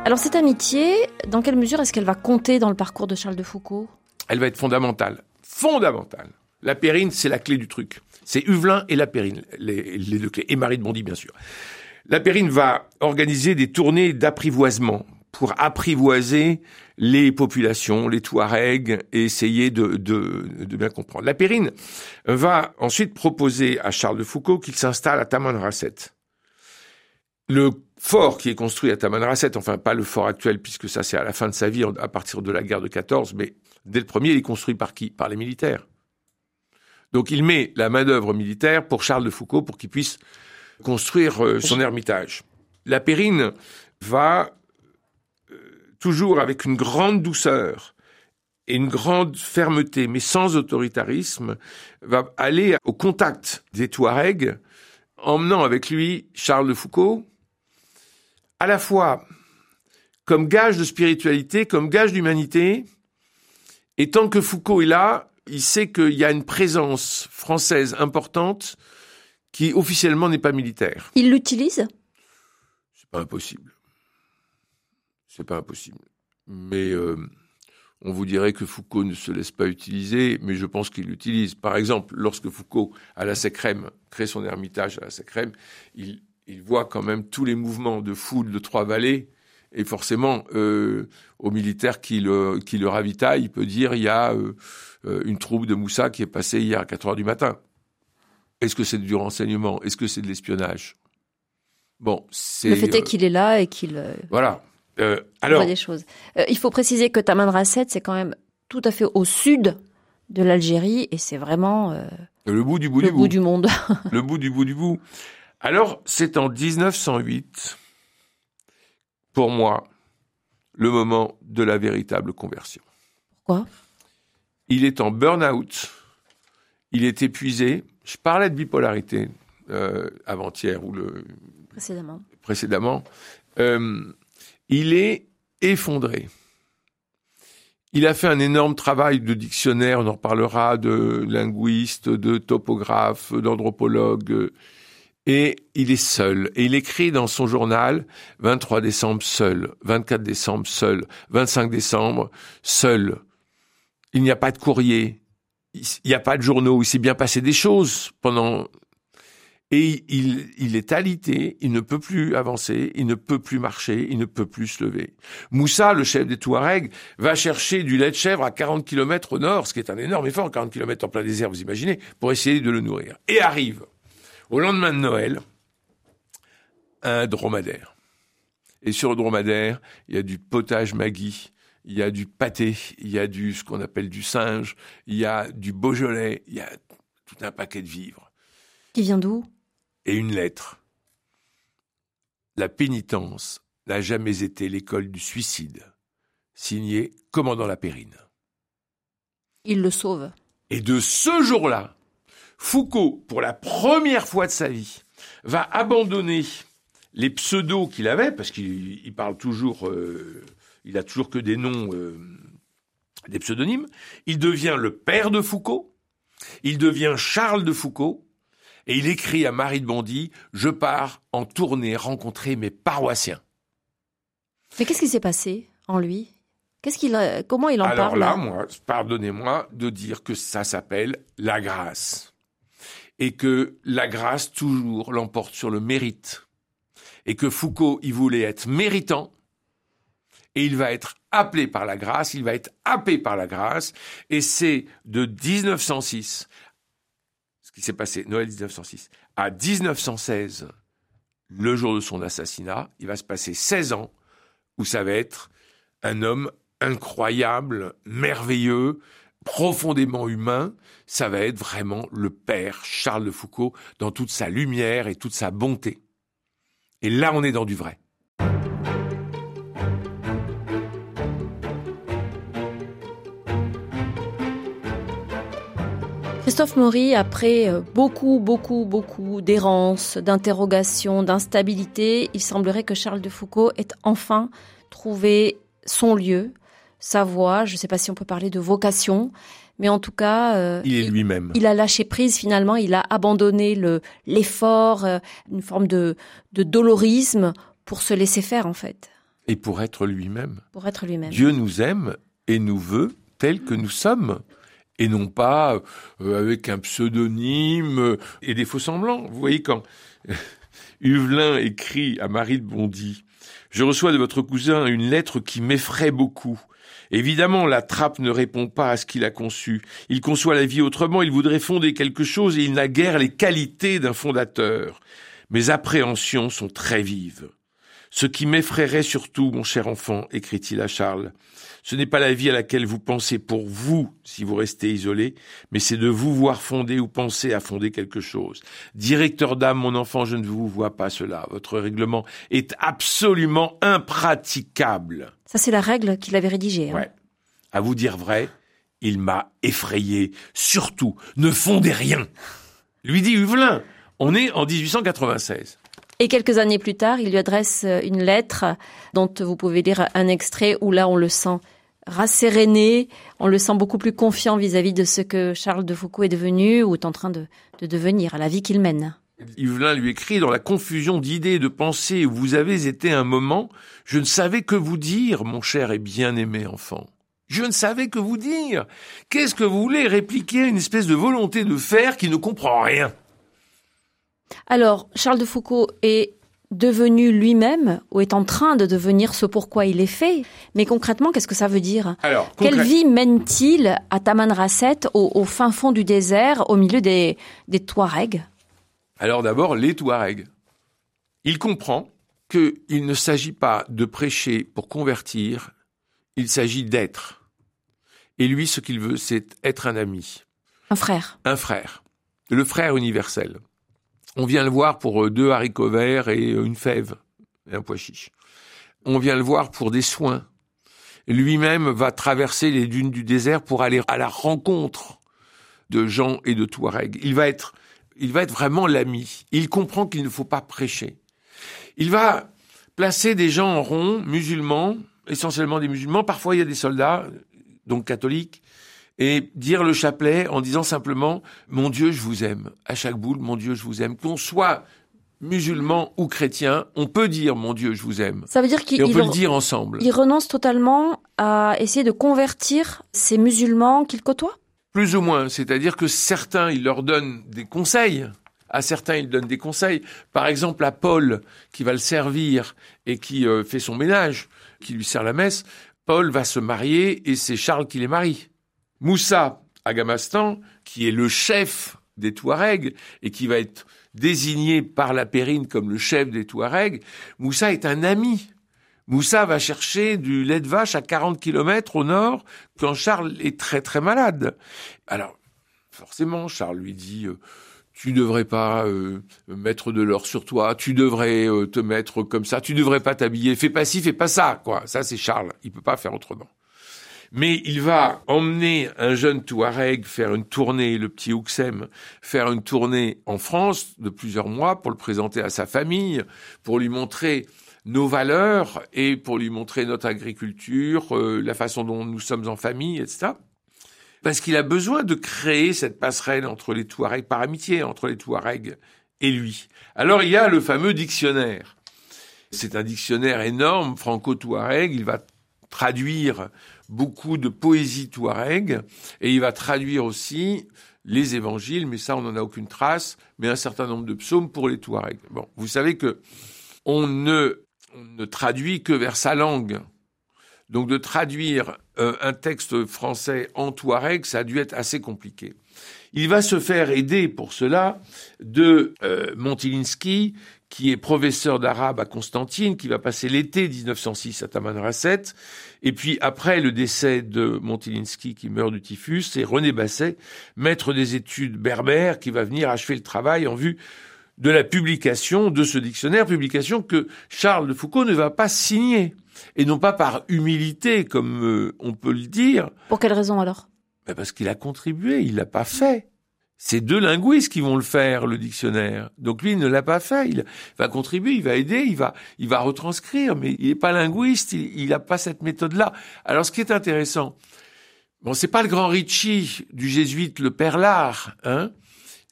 Alors cette amitié, dans quelle mesure est-ce qu'elle va compter dans le parcours de Charles de Foucault? Elle va être fondamentale. Fondamentale. La périne, c'est la clé du truc. C'est Huvelin et la périne, les, deux clés. Et Marie de Bondy, bien sûr. La périne va organiser des tournées d'apprivoisement pour apprivoiser les populations, les Touaregs, et essayer de, de, bien comprendre. La Périne va ensuite proposer à Charles de Foucault qu'il s'installe à Tamanrasset. Le fort qui est construit à Tamanrasset, enfin pas le fort actuel puisque ça c'est à la fin de sa vie, à partir de la guerre de 14, mais dès le premier, il est construit par qui? Par les militaires. Donc il met la main-d'œuvre militaire pour Charles de Foucault pour qu'il puisse construire euh, son ermitage. La Périne va euh, toujours avec une grande douceur et une grande fermeté, mais sans autoritarisme, va aller au contact des Touaregs, emmenant avec lui Charles de Foucault, à la fois comme gage de spiritualité, comme gage d'humanité, et tant que Foucault est là, il sait qu'il y a une présence française importante qui officiellement n'est pas militaire. Il l'utilise? C'est pas impossible. C'est pas impossible. Mais euh, on vous dirait que Foucault ne se laisse pas utiliser, mais je pense qu'il l'utilise. Par exemple, lorsque Foucault, à la Sécrème, crée son ermitage à la Sécrème, il, il voit quand même tous les mouvements de foule de Trois-Vallées, et forcément, euh, aux militaires qui le, qui le ravitaille, il peut dire il y a euh, euh, une troupe de Moussa qui est passée hier à 4 heures du matin. Est-ce que c'est du renseignement? Est-ce que c'est de l'espionnage? Bon, c'est. Le fait est qu'il est là et qu'il. Voilà. alors. des choses. il faut préciser que Tamanrasset, c'est quand même tout à fait au sud de l'Algérie et c'est vraiment. le bout du bout le du bout. du monde. le bout du bout du bout. Alors, c'est en 1908, pour moi, le moment de la véritable conversion. Pourquoi? Il est en burn-out, il est épuisé. Je parlais de bipolarité euh, avant-hier ou le précédemment. Précédemment, euh, il est effondré. Il a fait un énorme travail de dictionnaire, on en reparlera, de linguiste, de topographe, d'anthropologue et il est seul. Et il écrit dans son journal 23 décembre seul, 24 décembre seul, 25 décembre seul. Il n'y a pas de courrier, il n'y a pas de journaux, il s'est bien passé des choses pendant... Et il, est alité, il ne peut plus avancer, il ne peut plus marcher, il ne peut plus se lever. Moussa, le chef des Touaregs, va chercher du lait de chèvre à 40 km au nord, ce qui est un énorme effort, 40 km en plein désert, vous imaginez, pour essayer de le nourrir. Et arrive au lendemain de Noël, un dromadaire. Et sur le dromadaire, il y a du potage Maggi, il y a du pâté, il y a du ce qu'on appelle du singe, il y a du Beaujolais, il y a tout un paquet de vivres. Qui vient d'où? Et une lettre. La pénitence n'a jamais été l'école du suicide. Signé Commandant La Périne. Il le sauve. Et de ce jour-là, Foucault, pour la première fois de sa vie, va abandonner les pseudos qu'il avait, parce qu'il parle toujours, euh, il a toujours que des noms, euh, des pseudonymes. Il devient le père de Foucault, il devient Charles de Foucault, et il écrit à Marie de Bondy Je pars en tournée rencontrer mes paroissiens. Mais qu'est-ce qui s'est passé en lui? Qu'est-ce qu'il, comment il en parle? Alors là, moi, pardonnez-moi de dire que ça s'appelle la grâce et que la grâce toujours l'emporte sur le mérite. Et que Foucault, il voulait être méritant, et il va être appelé par la grâce, il va être happé par la grâce, et c'est de 1906, ce qui s'est passé, Noël 1906, à 1916, le jour de son assassinat, il va se passer 16 ans où ça va être un homme incroyable, merveilleux, profondément humain, ça va être vraiment le père Charles de Foucault dans toute sa lumière et toute sa bonté. Et là, on est dans du vrai. Christophe Maury, après euh, beaucoup, beaucoup, beaucoup d'errance, d'interrogations, d'instabilité, il semblerait que Charles de Foucault ait enfin trouvé son lieu, sa voix, je ne sais pas si on peut parler de vocation, mais en tout cas, euh, il est lui-même. Il a lâché prise finalement, il a abandonné le l'effort, euh, une forme de de dolorisme pour se laisser faire en fait. Et pour être lui-même. Pour être lui-même. Dieu nous aime et nous veut tels que nous sommes et non pas euh, avec un pseudonyme et des faux semblants. Vous voyez quand <laughs> Huvelin écrit à Marie de Bondy Je reçois de votre cousin une lettre qui m'effraie beaucoup. Évidemment, la trappe ne répond pas à ce qu'il a conçu. Il conçoit la vie autrement, il voudrait fonder quelque chose et il n'a guère les qualités d'un fondateur. Mes appréhensions sont très vives. Ce qui m'effraierait surtout, mon cher enfant, écrit-il à Charles, ce n'est pas la vie à laquelle vous pensez pour vous si vous restez isolé, mais c'est de vous voir fonder ou penser à fonder quelque chose. Directeur d'âme, mon enfant, je ne vous vois pas cela. Votre règlement est absolument impraticable. Ça, c'est la règle qu'il avait rédigée. Hein. Ouais. À vous dire vrai, il m'a effrayé. Surtout, ne fondez rien. Lui dit Huvelin. On est en 1896. Et quelques années plus tard, il lui adresse euh, une lettre dont vous pouvez lire un extrait où là on le sent rasséréné, on le sent beaucoup plus confiant vis-à-vis de ce que Charles de Foucault est devenu ou est en train de, de devenir, à la vie qu'il mène. Yvelin lui écrit dans la confusion d'idées et de pensées où vous avez été un moment, je ne savais que vous dire, mon cher et bien-aimé enfant. Je ne savais que vous dire. Qu'est-ce que vous voulez répliquer à une espèce de volonté de faire qui ne comprend rien? Alors, Charles de Foucault est devenu lui-même ou est en train de devenir ce pourquoi il est fait. Mais concrètement, qu'est-ce que ça veut dire? Alors, Quelle vie mène-t-il à Taman Rasset, au, fin fond du désert, au milieu des, des Touaregs? Alors d'abord, les Touaregs. Il comprend qu'il ne s'agit pas de prêcher pour convertir, il s'agit d'être. Et lui, ce qu'il veut, c'est être un ami. Un frère. Un frère. Le frère universel. On vient le voir pour euh, deux haricots verts et euh, une fève et un pois chiche. On vient le voir pour des soins. Lui-même va traverser les dunes du désert pour aller à la rencontre de Jean et de Touareg. Il va être, il va être vraiment l'ami. Il comprend qu'il ne faut pas prêcher. Il va placer des gens en rond, musulmans, essentiellement des musulmans. Parfois, il y a des soldats, donc catholiques, et dire le chapelet en disant simplement Mon Dieu, je vous aime. À chaque boule, Mon Dieu, je vous aime. Qu'on soit musulman ou chrétien, on peut dire Mon Dieu, je vous aime. Ça veut dire qu'il on peut le dire ensemble. Il renonce totalement à essayer de convertir ces musulmans qu'il côtoie? Plus ou moins. C'est-à-dire que certains, il leur donne des conseils. À certains, il donne des conseils. Par exemple, à Paul, qui va le servir et qui euh, fait son ménage, qui lui sert la messe, Paul va se marier et c'est Charles qui les marie. Moussa Agamastan, qui est le chef des Touaregs et qui va être désigné par la Périne comme le chef des Touaregs, Moussa est un ami. Moussa va chercher du lait de vache à 40 kilomètres au nord quand Charles est très très malade. Alors, forcément, Charles lui dit euh, tu devrais pas euh, mettre de l'or sur toi, tu devrais euh, te mettre comme ça, tu devrais pas t'habiller, fais pas ci, fais pas ça, quoi. Ça c'est Charles, il peut pas faire autrement mais il va emmener un jeune Touareg faire une tournée, le petit Ouxem, faire une tournée en France de plusieurs mois pour le présenter à sa famille, pour lui montrer nos valeurs et pour lui montrer notre agriculture, euh, la façon dont nous sommes en famille, etc. Parce qu'il a besoin de créer cette passerelle entre les Touaregs, par amitié entre les Touaregs et lui. Alors il y a le fameux dictionnaire. C'est un dictionnaire énorme, franco-touareg. Il va traduire beaucoup de poésie touareg et il va traduire aussi les évangiles, mais ça on n'en a aucune trace, mais un certain nombre de psaumes pour les touaregs. Bon, vous savez que on ne, ne traduit que vers sa langue. Donc de traduire euh, un texte français en touareg, ça a dû être assez compliqué. Il va se faire aider pour cela de euh, Montilinski, qui est professeur d'arabe à Constantine, qui va passer l'été 1906 à Tamanrasset. Et puis après le décès de Montilinski qui meurt du typhus, c'est René Basset, maître des études berbères, qui va venir achever le travail en vue de la publication de ce dictionnaire, publication que Charles de Foucault ne va pas signer. Et non pas par humilité, comme euh, on peut le dire. Pour quelle raison alors? Ben Parce qu'il a contribué, il l'a pas fait. C'est deux linguistes qui vont le faire, le dictionnaire. Donc lui, il ne l'a pas fait. Il va contribuer, il va aider, il va, il va retranscrire, mais il n'est pas linguiste, il n'a pas cette méthode-là. Alors ce qui est intéressant, Bon, c'est pas le grand Ritchie du jésuite le Père Lard, hein.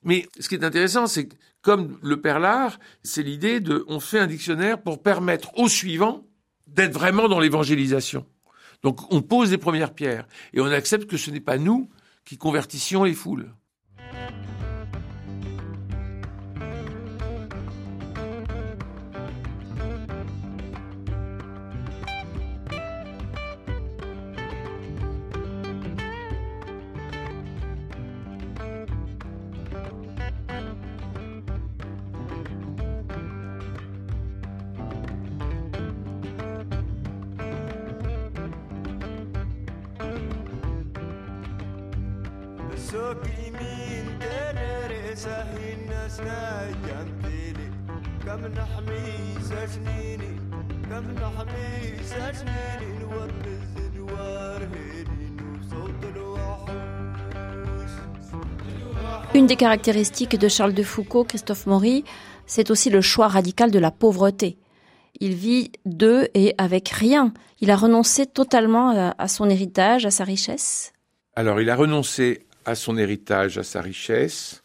Mais ce qui est intéressant, c'est que comme le Père Lard, c'est l'idée de, on fait un dictionnaire pour permettre aux suivants d'être vraiment dans l'évangélisation. Donc on pose les premières pierres et on accepte que ce n'est pas nous qui convertissions les foules. Des caractéristiques de Charles de Foucault, Christophe Maury, c'est aussi le choix radical de la pauvreté. Il vit de et avec rien. Il a renoncé totalement à son héritage, à sa richesse. Alors, il a renoncé à son héritage, à sa richesse.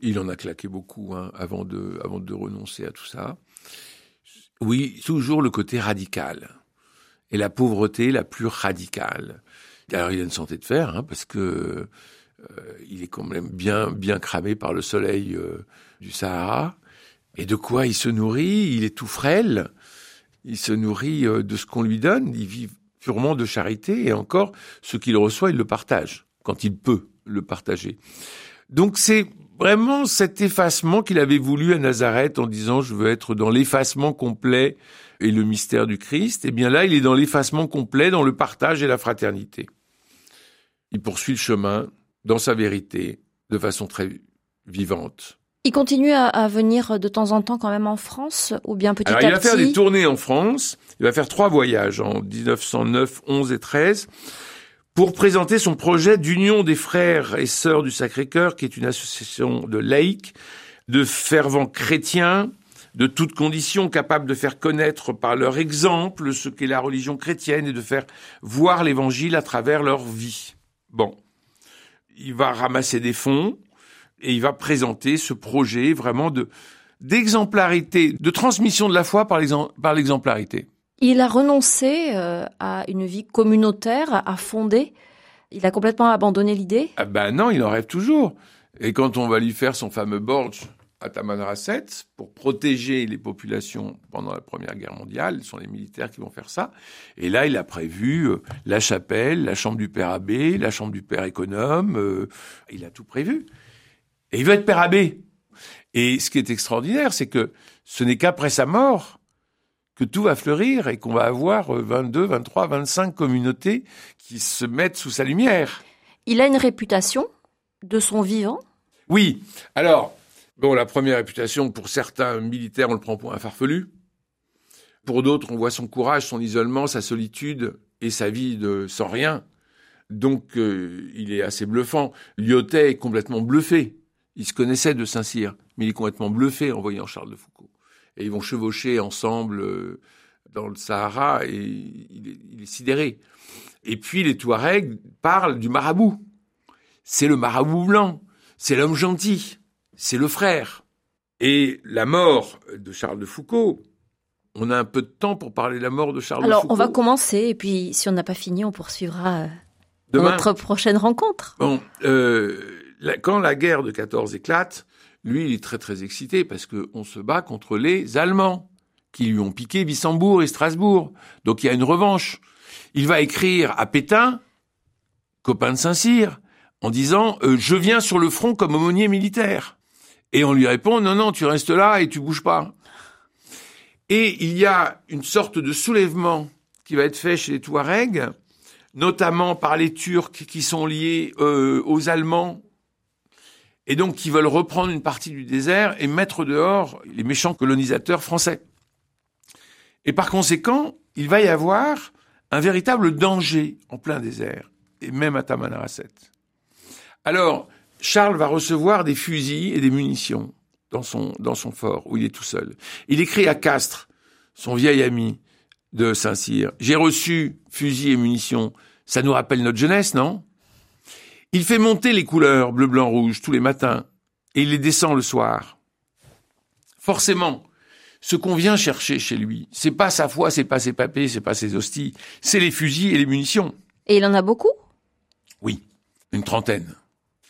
Il en a claqué beaucoup hein, avant, de, renoncer à tout ça. Oui, toujours le côté radical. Et la pauvreté la plus radicale. Alors, il a une santé de fer, hein, parce que il est quand même bien, bien cramé par le soleil euh, du Sahara. Et de quoi il se nourrit? Il est tout frêle. Il se nourrit euh, de ce qu'on lui donne. Il vit purement de charité. Et encore, ce qu'il reçoit, il le partage quand il peut le partager. Donc c'est vraiment cet effacement qu'il avait voulu à Nazareth en disant je veux être dans l'effacement complet et le mystère du Christ. Et eh bien là, il est dans l'effacement complet, dans le partage et la fraternité. Il poursuit le chemin dans sa vérité de façon très vivante. Il continue à, venir de temps en temps quand même en France ou bien petit Alors, à il va faire des tournées en France. Il va faire trois voyages en 1909, 11 et 13 pour présenter son projet d'union des frères et sœurs du Sacré-Cœur, qui est une association de laïcs, de fervents chrétiens, de toutes conditions, capables de faire connaître par leur exemple ce qu'est la religion chrétienne et de faire voir l'évangile à travers leur vie. Bon il va ramasser des fonds et il va présenter ce projet vraiment de d'exemplarité, de transmission de la foi par l'exemplarité. Il a renoncé euh, à une vie communautaire, à fonder. Il a complètement abandonné l'idée? Ah ben non, il en rêve toujours. Et quand on va lui faire son fameux Borge à Tamanrasset pour protéger les populations pendant la Première Guerre mondiale. Ce sont les militaires qui vont faire ça. Et là, il a prévu euh, la chapelle, la chambre du père abbé, la chambre du père économe. Euh, il a tout prévu. Et il veut être père abbé. Et ce qui est extraordinaire, c'est que ce n'est qu'après sa mort que tout va fleurir et qu'on va avoir 22, 23, 25 communautés qui se mettent sous sa lumière. Il a une réputation de son vivant? Oui. Alors, Bon, la première réputation, pour certains militaires, on le prend pour un farfelu. Pour d'autres, on voit son courage, son isolement, sa solitude et sa vie de sans rien. Donc, euh, il est assez bluffant. Lyotet est complètement bluffé. Il se connaissait de Saint-Cyr, mais il est complètement bluffé en voyant Charles de Foucault. Et ils vont chevaucher ensemble euh, dans le Sahara et il est, il est sidéré. Et puis les Touaregs parlent du marabout. C'est le marabout blanc. C'est l'homme gentil c'est le frère. Et la mort de Charles de Foucault, on a un peu de temps pour parler de la mort de Charles de Foucault. Alors, on va commencer, et puis si on n'a pas fini, on poursuivra euh, notre prochaine rencontre. Bon, euh, quand la guerre de 14 éclate, lui, il est très très excité parce qu'on se bat contre les Allemands qui lui ont piqué Wissembourg et Strasbourg. Donc il y a une revanche. Il va écrire à Pétain, copain de Saint-Cyr, en disant euh, Je viens sur le front comme aumônier militaire ». Et on lui répond, non, non, tu restes là et tu bouges pas. Et il y a une sorte de soulèvement qui va être fait chez les Touaregs, notamment par les Turcs qui sont liés euh, aux Allemands, et donc qui veulent reprendre une partie du désert et mettre dehors les méchants colonisateurs français. Et par conséquent, il va y avoir un véritable danger en plein désert, et même à Tamanrasset. Alors, Charles va recevoir des fusils et des munitions dans son, dans son fort, où il est tout seul. Il écrit à Castres, son vieil ami de Saint-Cyr, j'ai reçu fusils et munitions, Ça nous rappelle notre jeunesse, non? Il fait monter les couleurs bleu, blanc, rouge tous les matins et il les descend le soir. Forcément, ce qu'on vient chercher chez lui, c'est pas sa foi, c'est pas ses papiers, c'est pas ses hosties, c'est les fusils et les munitions. Et il en a beaucoup? Oui, une trentaine.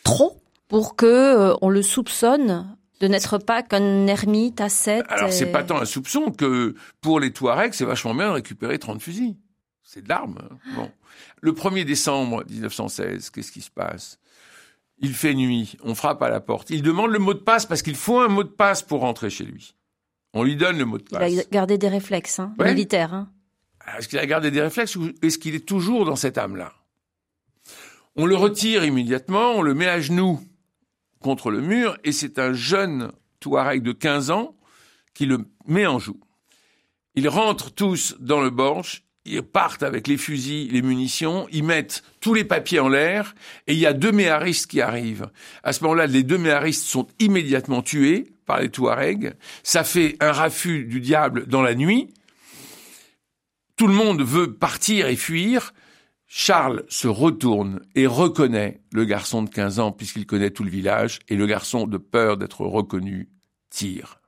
Trop? Pour que euh, on le soupçonne de n'être pas qu'un ermite ascète. Alors c'est pas tant un soupçon que pour les Touaregs, c'est vachement bien de récupérer 30 fusils. C'est de l'arme. Hein. Bon. Le 1er décembre 1916, qu'est-ce qui se passe? Il fait nuit, on frappe à la porte. Il demande le mot de passe parce qu'il faut un mot de passe pour rentrer chez lui. On lui donne le mot de passe. Il a gardé des réflexes hein, militaires. Hein. Est-ce qu'il a gardé des réflexes ou est-ce qu'il est toujours dans cette âme-là? On le retire immédiatement, on le met à genoux contre le mur et c'est un jeune Touareg de 15 ans qui le met en joue. Ils rentrent tous dans le borge, ils partent avec les fusils, les munitions, ils mettent tous les papiers en l'air, et il y a deux méharistes qui arrivent. À ce moment-là, les deux méharistes sont immédiatement tués par les Touaregs. Ça fait un raffut du diable dans la nuit. Tout le monde veut partir et fuir. Charles se retourne et reconnaît le garçon de 15 ans puisqu'il connaît tout le village, et le garçon, de peur d'être reconnu, tire.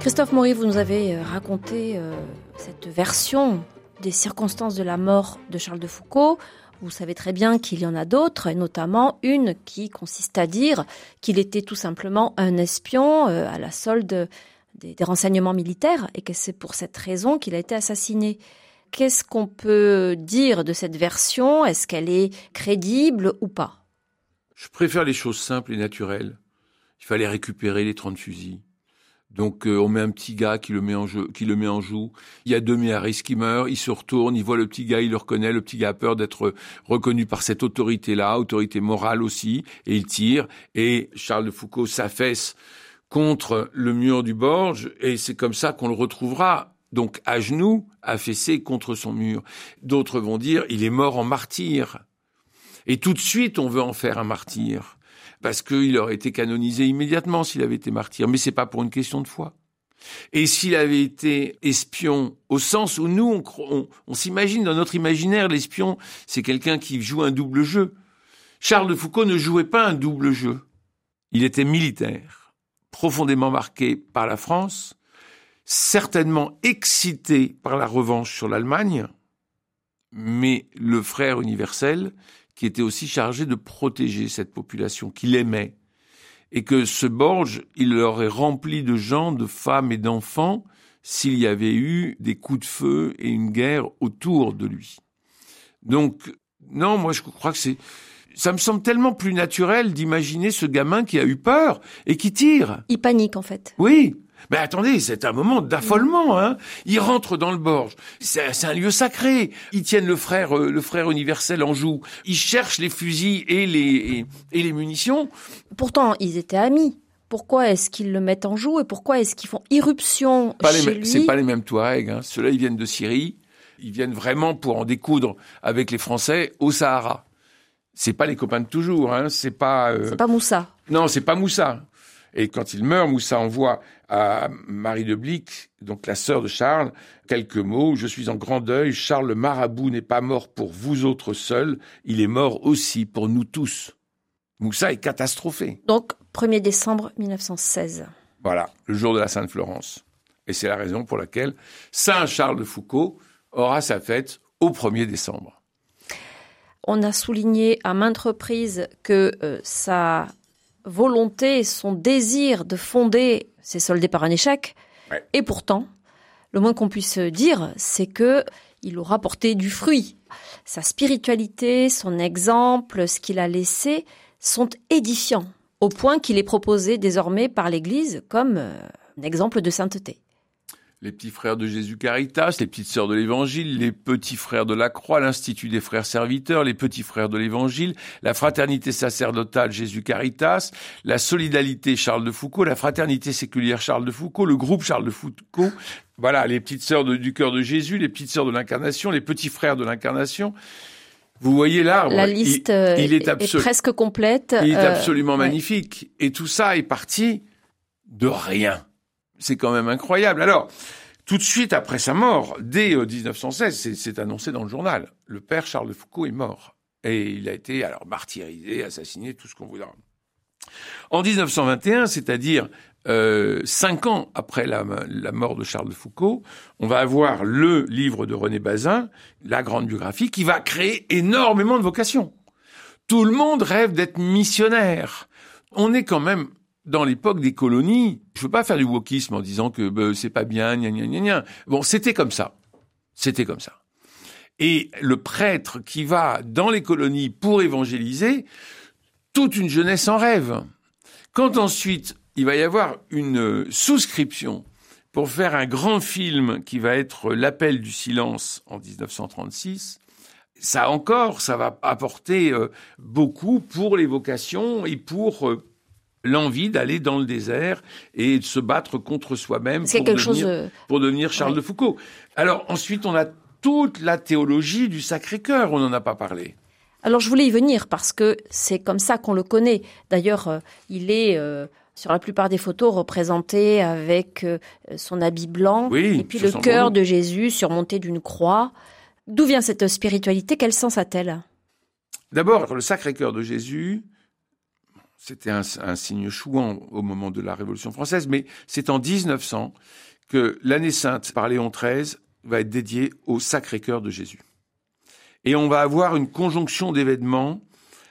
Christophe Maury, vous nous avez euh, raconté euh, cette version des circonstances de la mort de Charles de Foucault. Vous savez très bien qu'il y en a d'autres, notamment une qui consiste à dire qu'il était tout simplement un espion euh, à la solde des, renseignements militaires et que c'est pour cette raison qu'il a été assassiné. Qu'est-ce qu'on peut dire de cette version? Est-ce qu'elle est crédible ou pas? Je préfère les choses simples et naturelles. Il fallait récupérer les 30 fusils. Donc euh, on met un petit gars qui le met en jeu, qui le met en joue. Il y a deux méharis qui meurent, il se retourne, il voit le petit gars, il le reconnaît, le petit gars a peur d'être reconnu par cette autorité-là, autorité morale aussi, et il tire. Et Charles de Foucault s'affaisse contre le mur du Borge, et c'est comme ça qu'on le retrouvera. Donc à genoux, affaissé contre son mur. D'autres vont dire, il est mort en martyr. Et tout de suite, on veut en faire un martyr parce qu'il aurait été canonisé immédiatement s'il avait été martyr. Mais c'est pas pour une question de foi. Et s'il avait été espion, au sens où nous, on, s'imagine dans notre imaginaire, l'espion, c'est quelqu'un qui joue un double jeu. Charles de Foucault ne jouait pas un double jeu. Il était militaire, profondément marqué par la France, certainement excité par la revanche sur l'Allemagne, mais le frère universel qui était aussi chargé de protéger cette population qu'il aimait. Et que ce Borge, il l'aurait rempli de gens, de femmes et d'enfants s'il y avait eu des coups de feu et une guerre autour de lui. Donc, non, moi je crois que c'est... Ça me semble tellement plus naturel d'imaginer ce gamin qui a eu peur et qui tire. Il panique en fait. Oui, mais attendez, c'est un moment d'affolement. Hein. Ils rentrent dans le Borge. C'est un lieu sacré. Ils tiennent le frère, euh, le frère universel en joue. Ils cherchent les fusils et les, et, les munitions. Pourtant, ils étaient amis. Pourquoi est-ce qu'ils le mettent en joue et pourquoi est-ce qu'ils font irruption chez lui C'est pas les mêmes Touaregs. Hein. Ceux-là, ils viennent de Syrie. Ils viennent vraiment pour en découdre avec les Français au Sahara. C'est pas les copains de toujours. Hein. C'est pas. Euh... C'est pas Moussa. Non, c'est pas Moussa. Et quand il meurt, Moussa envoie à Marie de Blic, donc la sœur de Charles, quelques mots. Je suis en grand deuil. Charles le marabout n'est pas mort pour vous autres seuls. Il est mort aussi pour nous tous. Moussa est catastrophé. Donc, 1er décembre 1916. Voilà, le jour de la Sainte Florence. Et c'est la raison pour laquelle Saint Charles de Foucault aura sa fête au 1er décembre. On a souligné à maintes reprises que euh, sa volonté, son désir de fonder s'est soldé par un échec. Et pourtant, le moins qu'on puisse dire, c'est que il aura porté du fruit. Sa spiritualité, son exemple, ce qu'il a laissé sont édifiants, au point qu'il est proposé désormais par l'Église comme euh, un exemple de sainteté les petits frères de Jésus Caritas, les petites sœurs de l'Évangile, les petits frères de la Croix, l'Institut des frères serviteurs, les petits frères de l'Évangile, la fraternité sacerdotale Jésus Caritas, la solidarité Charles de Foucault, la fraternité séculière Charles de Foucault, le groupe Charles de Foucault, voilà, les petites sœurs du cœur de Jésus, les petites sœurs de l'Incarnation, les petits frères de l'Incarnation. Vous voyez l'arbre. La liste il, est, presque complète. Il est euh, absolument magnifique. Et tout ça est parti de rien. C'est quand même incroyable. Alors, tout de suite après sa mort, dès 1916, euh, c'est annoncé dans le journal, le père Charles de Foucault est mort. Et il a été alors martyrisé, assassiné, tout ce qu'on voudra. En 1921, c'est-à-dire euh, cinq ans après la, mort de Charles de Foucault, on va avoir le livre de René Bazin, la grande biographie, qui va créer énormément de vocations. Tout le monde rêve d'être missionnaire. On est quand même dans l'époque des colonies. Je veux pas faire du wokisme en disant que bah, c'est pas bien, gna gna gna gna. Bon, c'était comme ça. C'était comme ça. Et le prêtre qui va dans les colonies pour évangéliser, toute une jeunesse en rêve. Quand ensuite il va y avoir une souscription pour faire un grand film qui va être L'appel du silence en 1936, ça encore, ça va apporter euh, beaucoup pour les vocations et pour euh, l'envie d'aller dans le désert et de se battre contre soi-même pour, devenir, pour devenir Charles de Foucault. Alors ensuite, on a toute la théologie du Sacré-Cœur, on n'en a pas parlé. Alors je voulais y venir parce que c'est comme ça qu'on le connaît. D'ailleurs, euh, il est sur la plupart des photos représenté avec son habit blanc et puis le cœur de Jésus surmonté d'une croix. D'où vient cette spiritualité? Quel sens a-t-elle? D'abord, le Sacré-Cœur de Jésus, c'était un, signe chouant au moment de la Révolution française, mais c'est en 1900 que l'année sainte par Léon XIII va être dédiée au Sacré-Cœur de Jésus. Et on va avoir une conjonction d'événements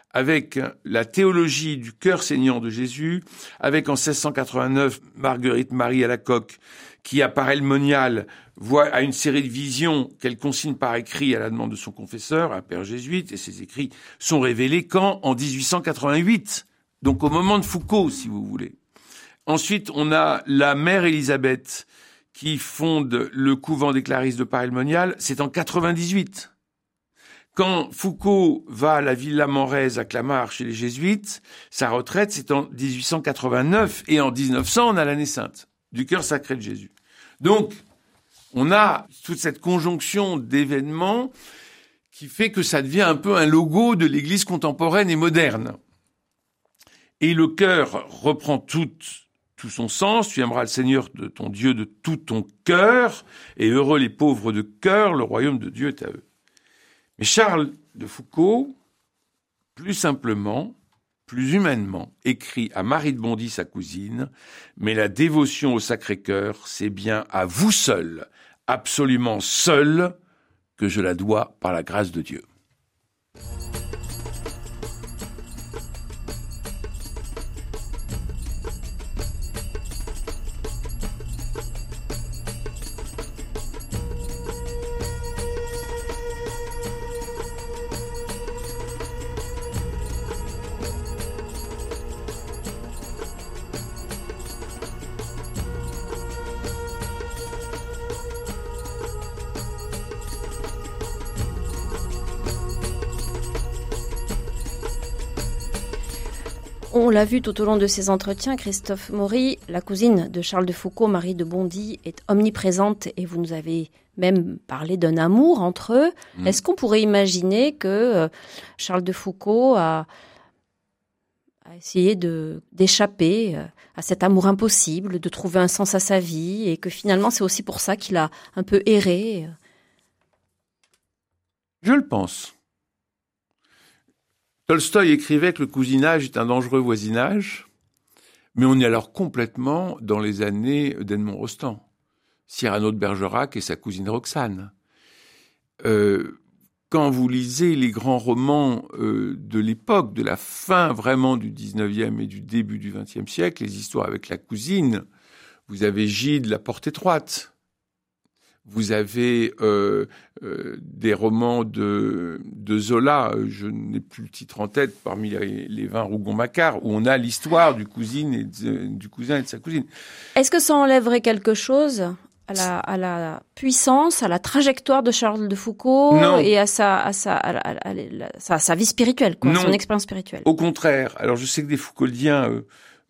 avec la théologie du cœur saignant de Jésus, avec en 1689 Marguerite Marie à la coque qui apparaît le monial voit à une série de visions qu'elle consigne par écrit à la demande de son confesseur, un père jésuite, et ces écrits sont révélés quand? En 1888. Donc au moment de Foucault, si vous voulez. Ensuite, on a la mère Élisabeth qui fonde le couvent des Clarisses de Paris-le-Monial, c'est en 98. Quand Foucault va à la Villa Morez à Clamart chez les Jésuites, sa retraite c'est en 1889 et en 1900 on a l'année sainte du cœur sacré de Jésus. Donc, on a toute cette conjonction d'événements qui fait que ça devient un peu un logo de l'Église contemporaine et moderne. Et le cœur reprend tout, son sens. Tu aimeras le Seigneur de ton Dieu de tout ton cœur, et heureux les pauvres de cœur, le royaume de Dieu est à eux. Mais Charles de Foucault, plus simplement, plus humainement, écrit à Marie de Bondy, sa cousine, mais la dévotion au Sacré-Cœur, c'est bien à vous seul, absolument seul, que je la dois par la grâce de Dieu. L'a vu tout au long de ces entretiens, Christophe Maury, la cousine de Charles de Foucault, Marie de Bondy, est omniprésente et vous nous avez même parlé d'un amour entre eux. Mm. Est-ce qu'on pourrait imaginer que euh, Charles de Foucault a, essayé d'échapper euh, à cet amour impossible, de trouver un sens à sa vie et que finalement c'est aussi pour ça qu'il a un peu erré Je le pense. Tolstoï écrivait que le cousinage est un dangereux voisinage, mais on est alors complètement dans les années d'Edmond Rostand, Cyrano de Bergerac et sa cousine Roxane. Euh, quand vous lisez les grands romans euh, de l'époque, de la fin vraiment du 19e et du début du 20e siècle, les histoires avec la cousine, vous avez Gide, La Porte étroite, vous avez euh, euh, des romans de, de Zola, je n'ai plus le titre en tête, parmi les, les 20 Rougon-Macquart, où on a l'histoire du, cousine et du cousin et de sa cousine. Est-ce que ça enlèverait quelque chose à la, à la puissance, à la trajectoire de Charles de Foucault et à sa, à sa, à sa, vie spirituelle, quoi, son expérience spirituelle? Au contraire. Alors je sais que des Foucauldiens euh,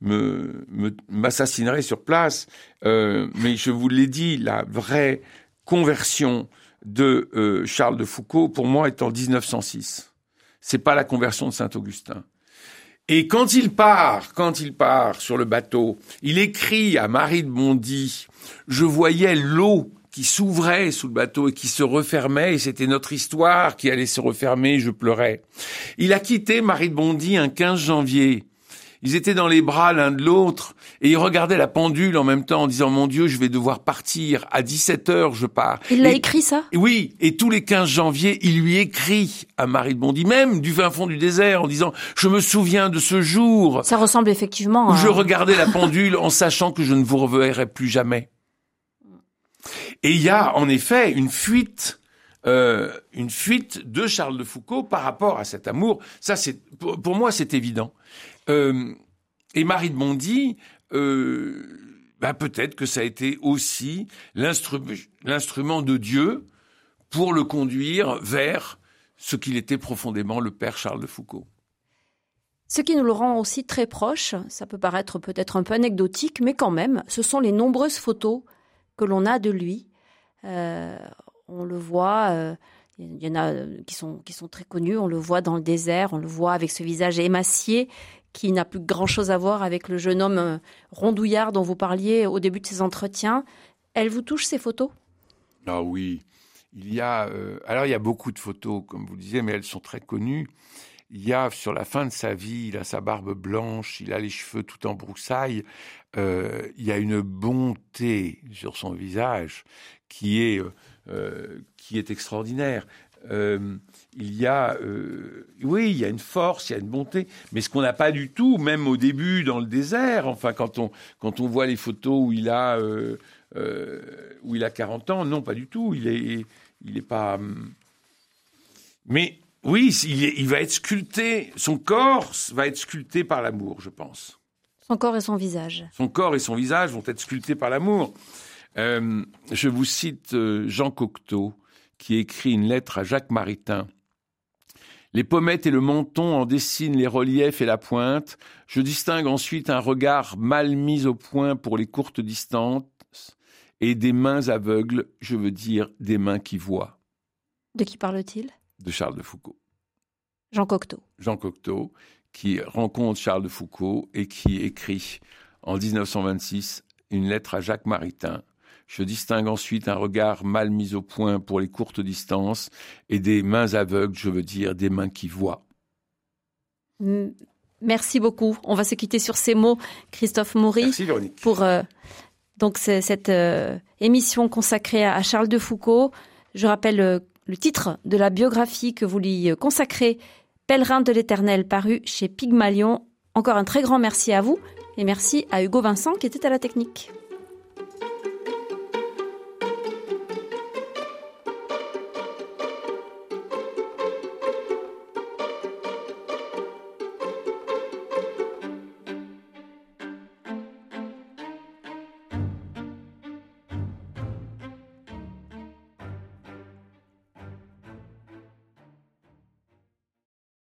me m'assassineraient sur place, euh, mais je vous l'ai dit, la vraie conversion de euh, Charles de Foucault, pour moi, est en 1906. C'est pas la conversion de Saint-Augustin. Et quand il part, quand il part sur le bateau, il écrit à Marie de Bondy, je voyais l'eau qui s'ouvrait sous le bateau et qui se refermait, et c'était notre histoire qui allait se refermer, je pleurais. Il a quitté Marie de Bondy un 15 janvier. Ils étaient dans les bras l'un de l'autre et ils regardaient la pendule en même temps en disant mon Dieu, je vais devoir partir à 17 heures, je pars. Il l'a écrit ça? Oui, et tous les 15 janvier, il lui écrit à Marie de Bondy, même du fin fond du désert, en disant je me souviens de ce jour. Ça ressemble effectivement. Où je regardais la <laughs> pendule en sachant que je ne vous reverrai plus jamais. Et il y a en effet une fuite. Euh, une fuite de Charles de Foucault par rapport à cet amour. Ça, c'est pour moi, c'est évident. Euh, et Marie de Bondy, euh, bah peut-être que ça a été aussi l'instrument de Dieu pour le conduire vers ce qu'il était profondément le père Charles de Foucault. Ce qui nous le rend aussi très proche, ça peut paraître peut-être un peu anecdotique, mais quand même, ce sont les nombreuses photos que l'on a de lui. Euh, on le voit, il y en a qui sont, qui sont très connus, on le voit dans le désert, on le voit avec ce visage émacié qui n'a plus grand-chose à voir avec le jeune homme euh, rondouillard dont vous parliez au début de ces entretiens. Elle vous touche ces photos? Ah oui, il y a euh, alors il y a beaucoup de photos comme vous le disiez, mais elles sont très connues. Il y a sur la fin de sa vie, il a sa barbe blanche, il a les cheveux tout en broussailles. Euh, il y a une bonté sur son visage qui est qui est extraordinaire. Euh, il y a, euh, oui, il y a une force, il y a une bonté, mais ce qu'on n'a pas du tout, même au début dans le désert. Enfin, quand on quand on voit les photos où il a euh, où il a 40 ans, non, pas du tout. Il est il est pas. Hum. Mais oui, il, il va être sculpté. Son corps va être sculpté par l'amour, je pense. Son corps et son visage. Son corps et son visage vont être sculptés par l'amour. je vous cite Jean Cocteau qui écrit une lettre à Jacques Maritain. Les pommettes et le menton en dessinent les reliefs et la pointe. Je distingue ensuite un regard mal mis au point pour les courtes distances et des mains aveugles, je veux dire des mains qui voient. De qui parle-t-il? De Charles de Foucault. Jean Cocteau. Jean Cocteau, qui rencontre Charles de Foucault et qui écrit en 1926 une lettre à Jacques Maritain je distingue ensuite un regard mal mis au point pour les courtes distances et des mains aveugles, je veux dire des mains qui voient. Merci beaucoup. On va se quitter sur ces mots, Christophe Maury. Merci Véronique. Pour euh, donc cette euh, émission consacrée à Charles de Foucault. Je rappelle euh, le titre de la biographie que vous lui consacrez, Pèlerin de l'Éternel, paru chez Pygmalion. Encore un très grand merci à vous et merci à Hugo Vincent qui était à la technique.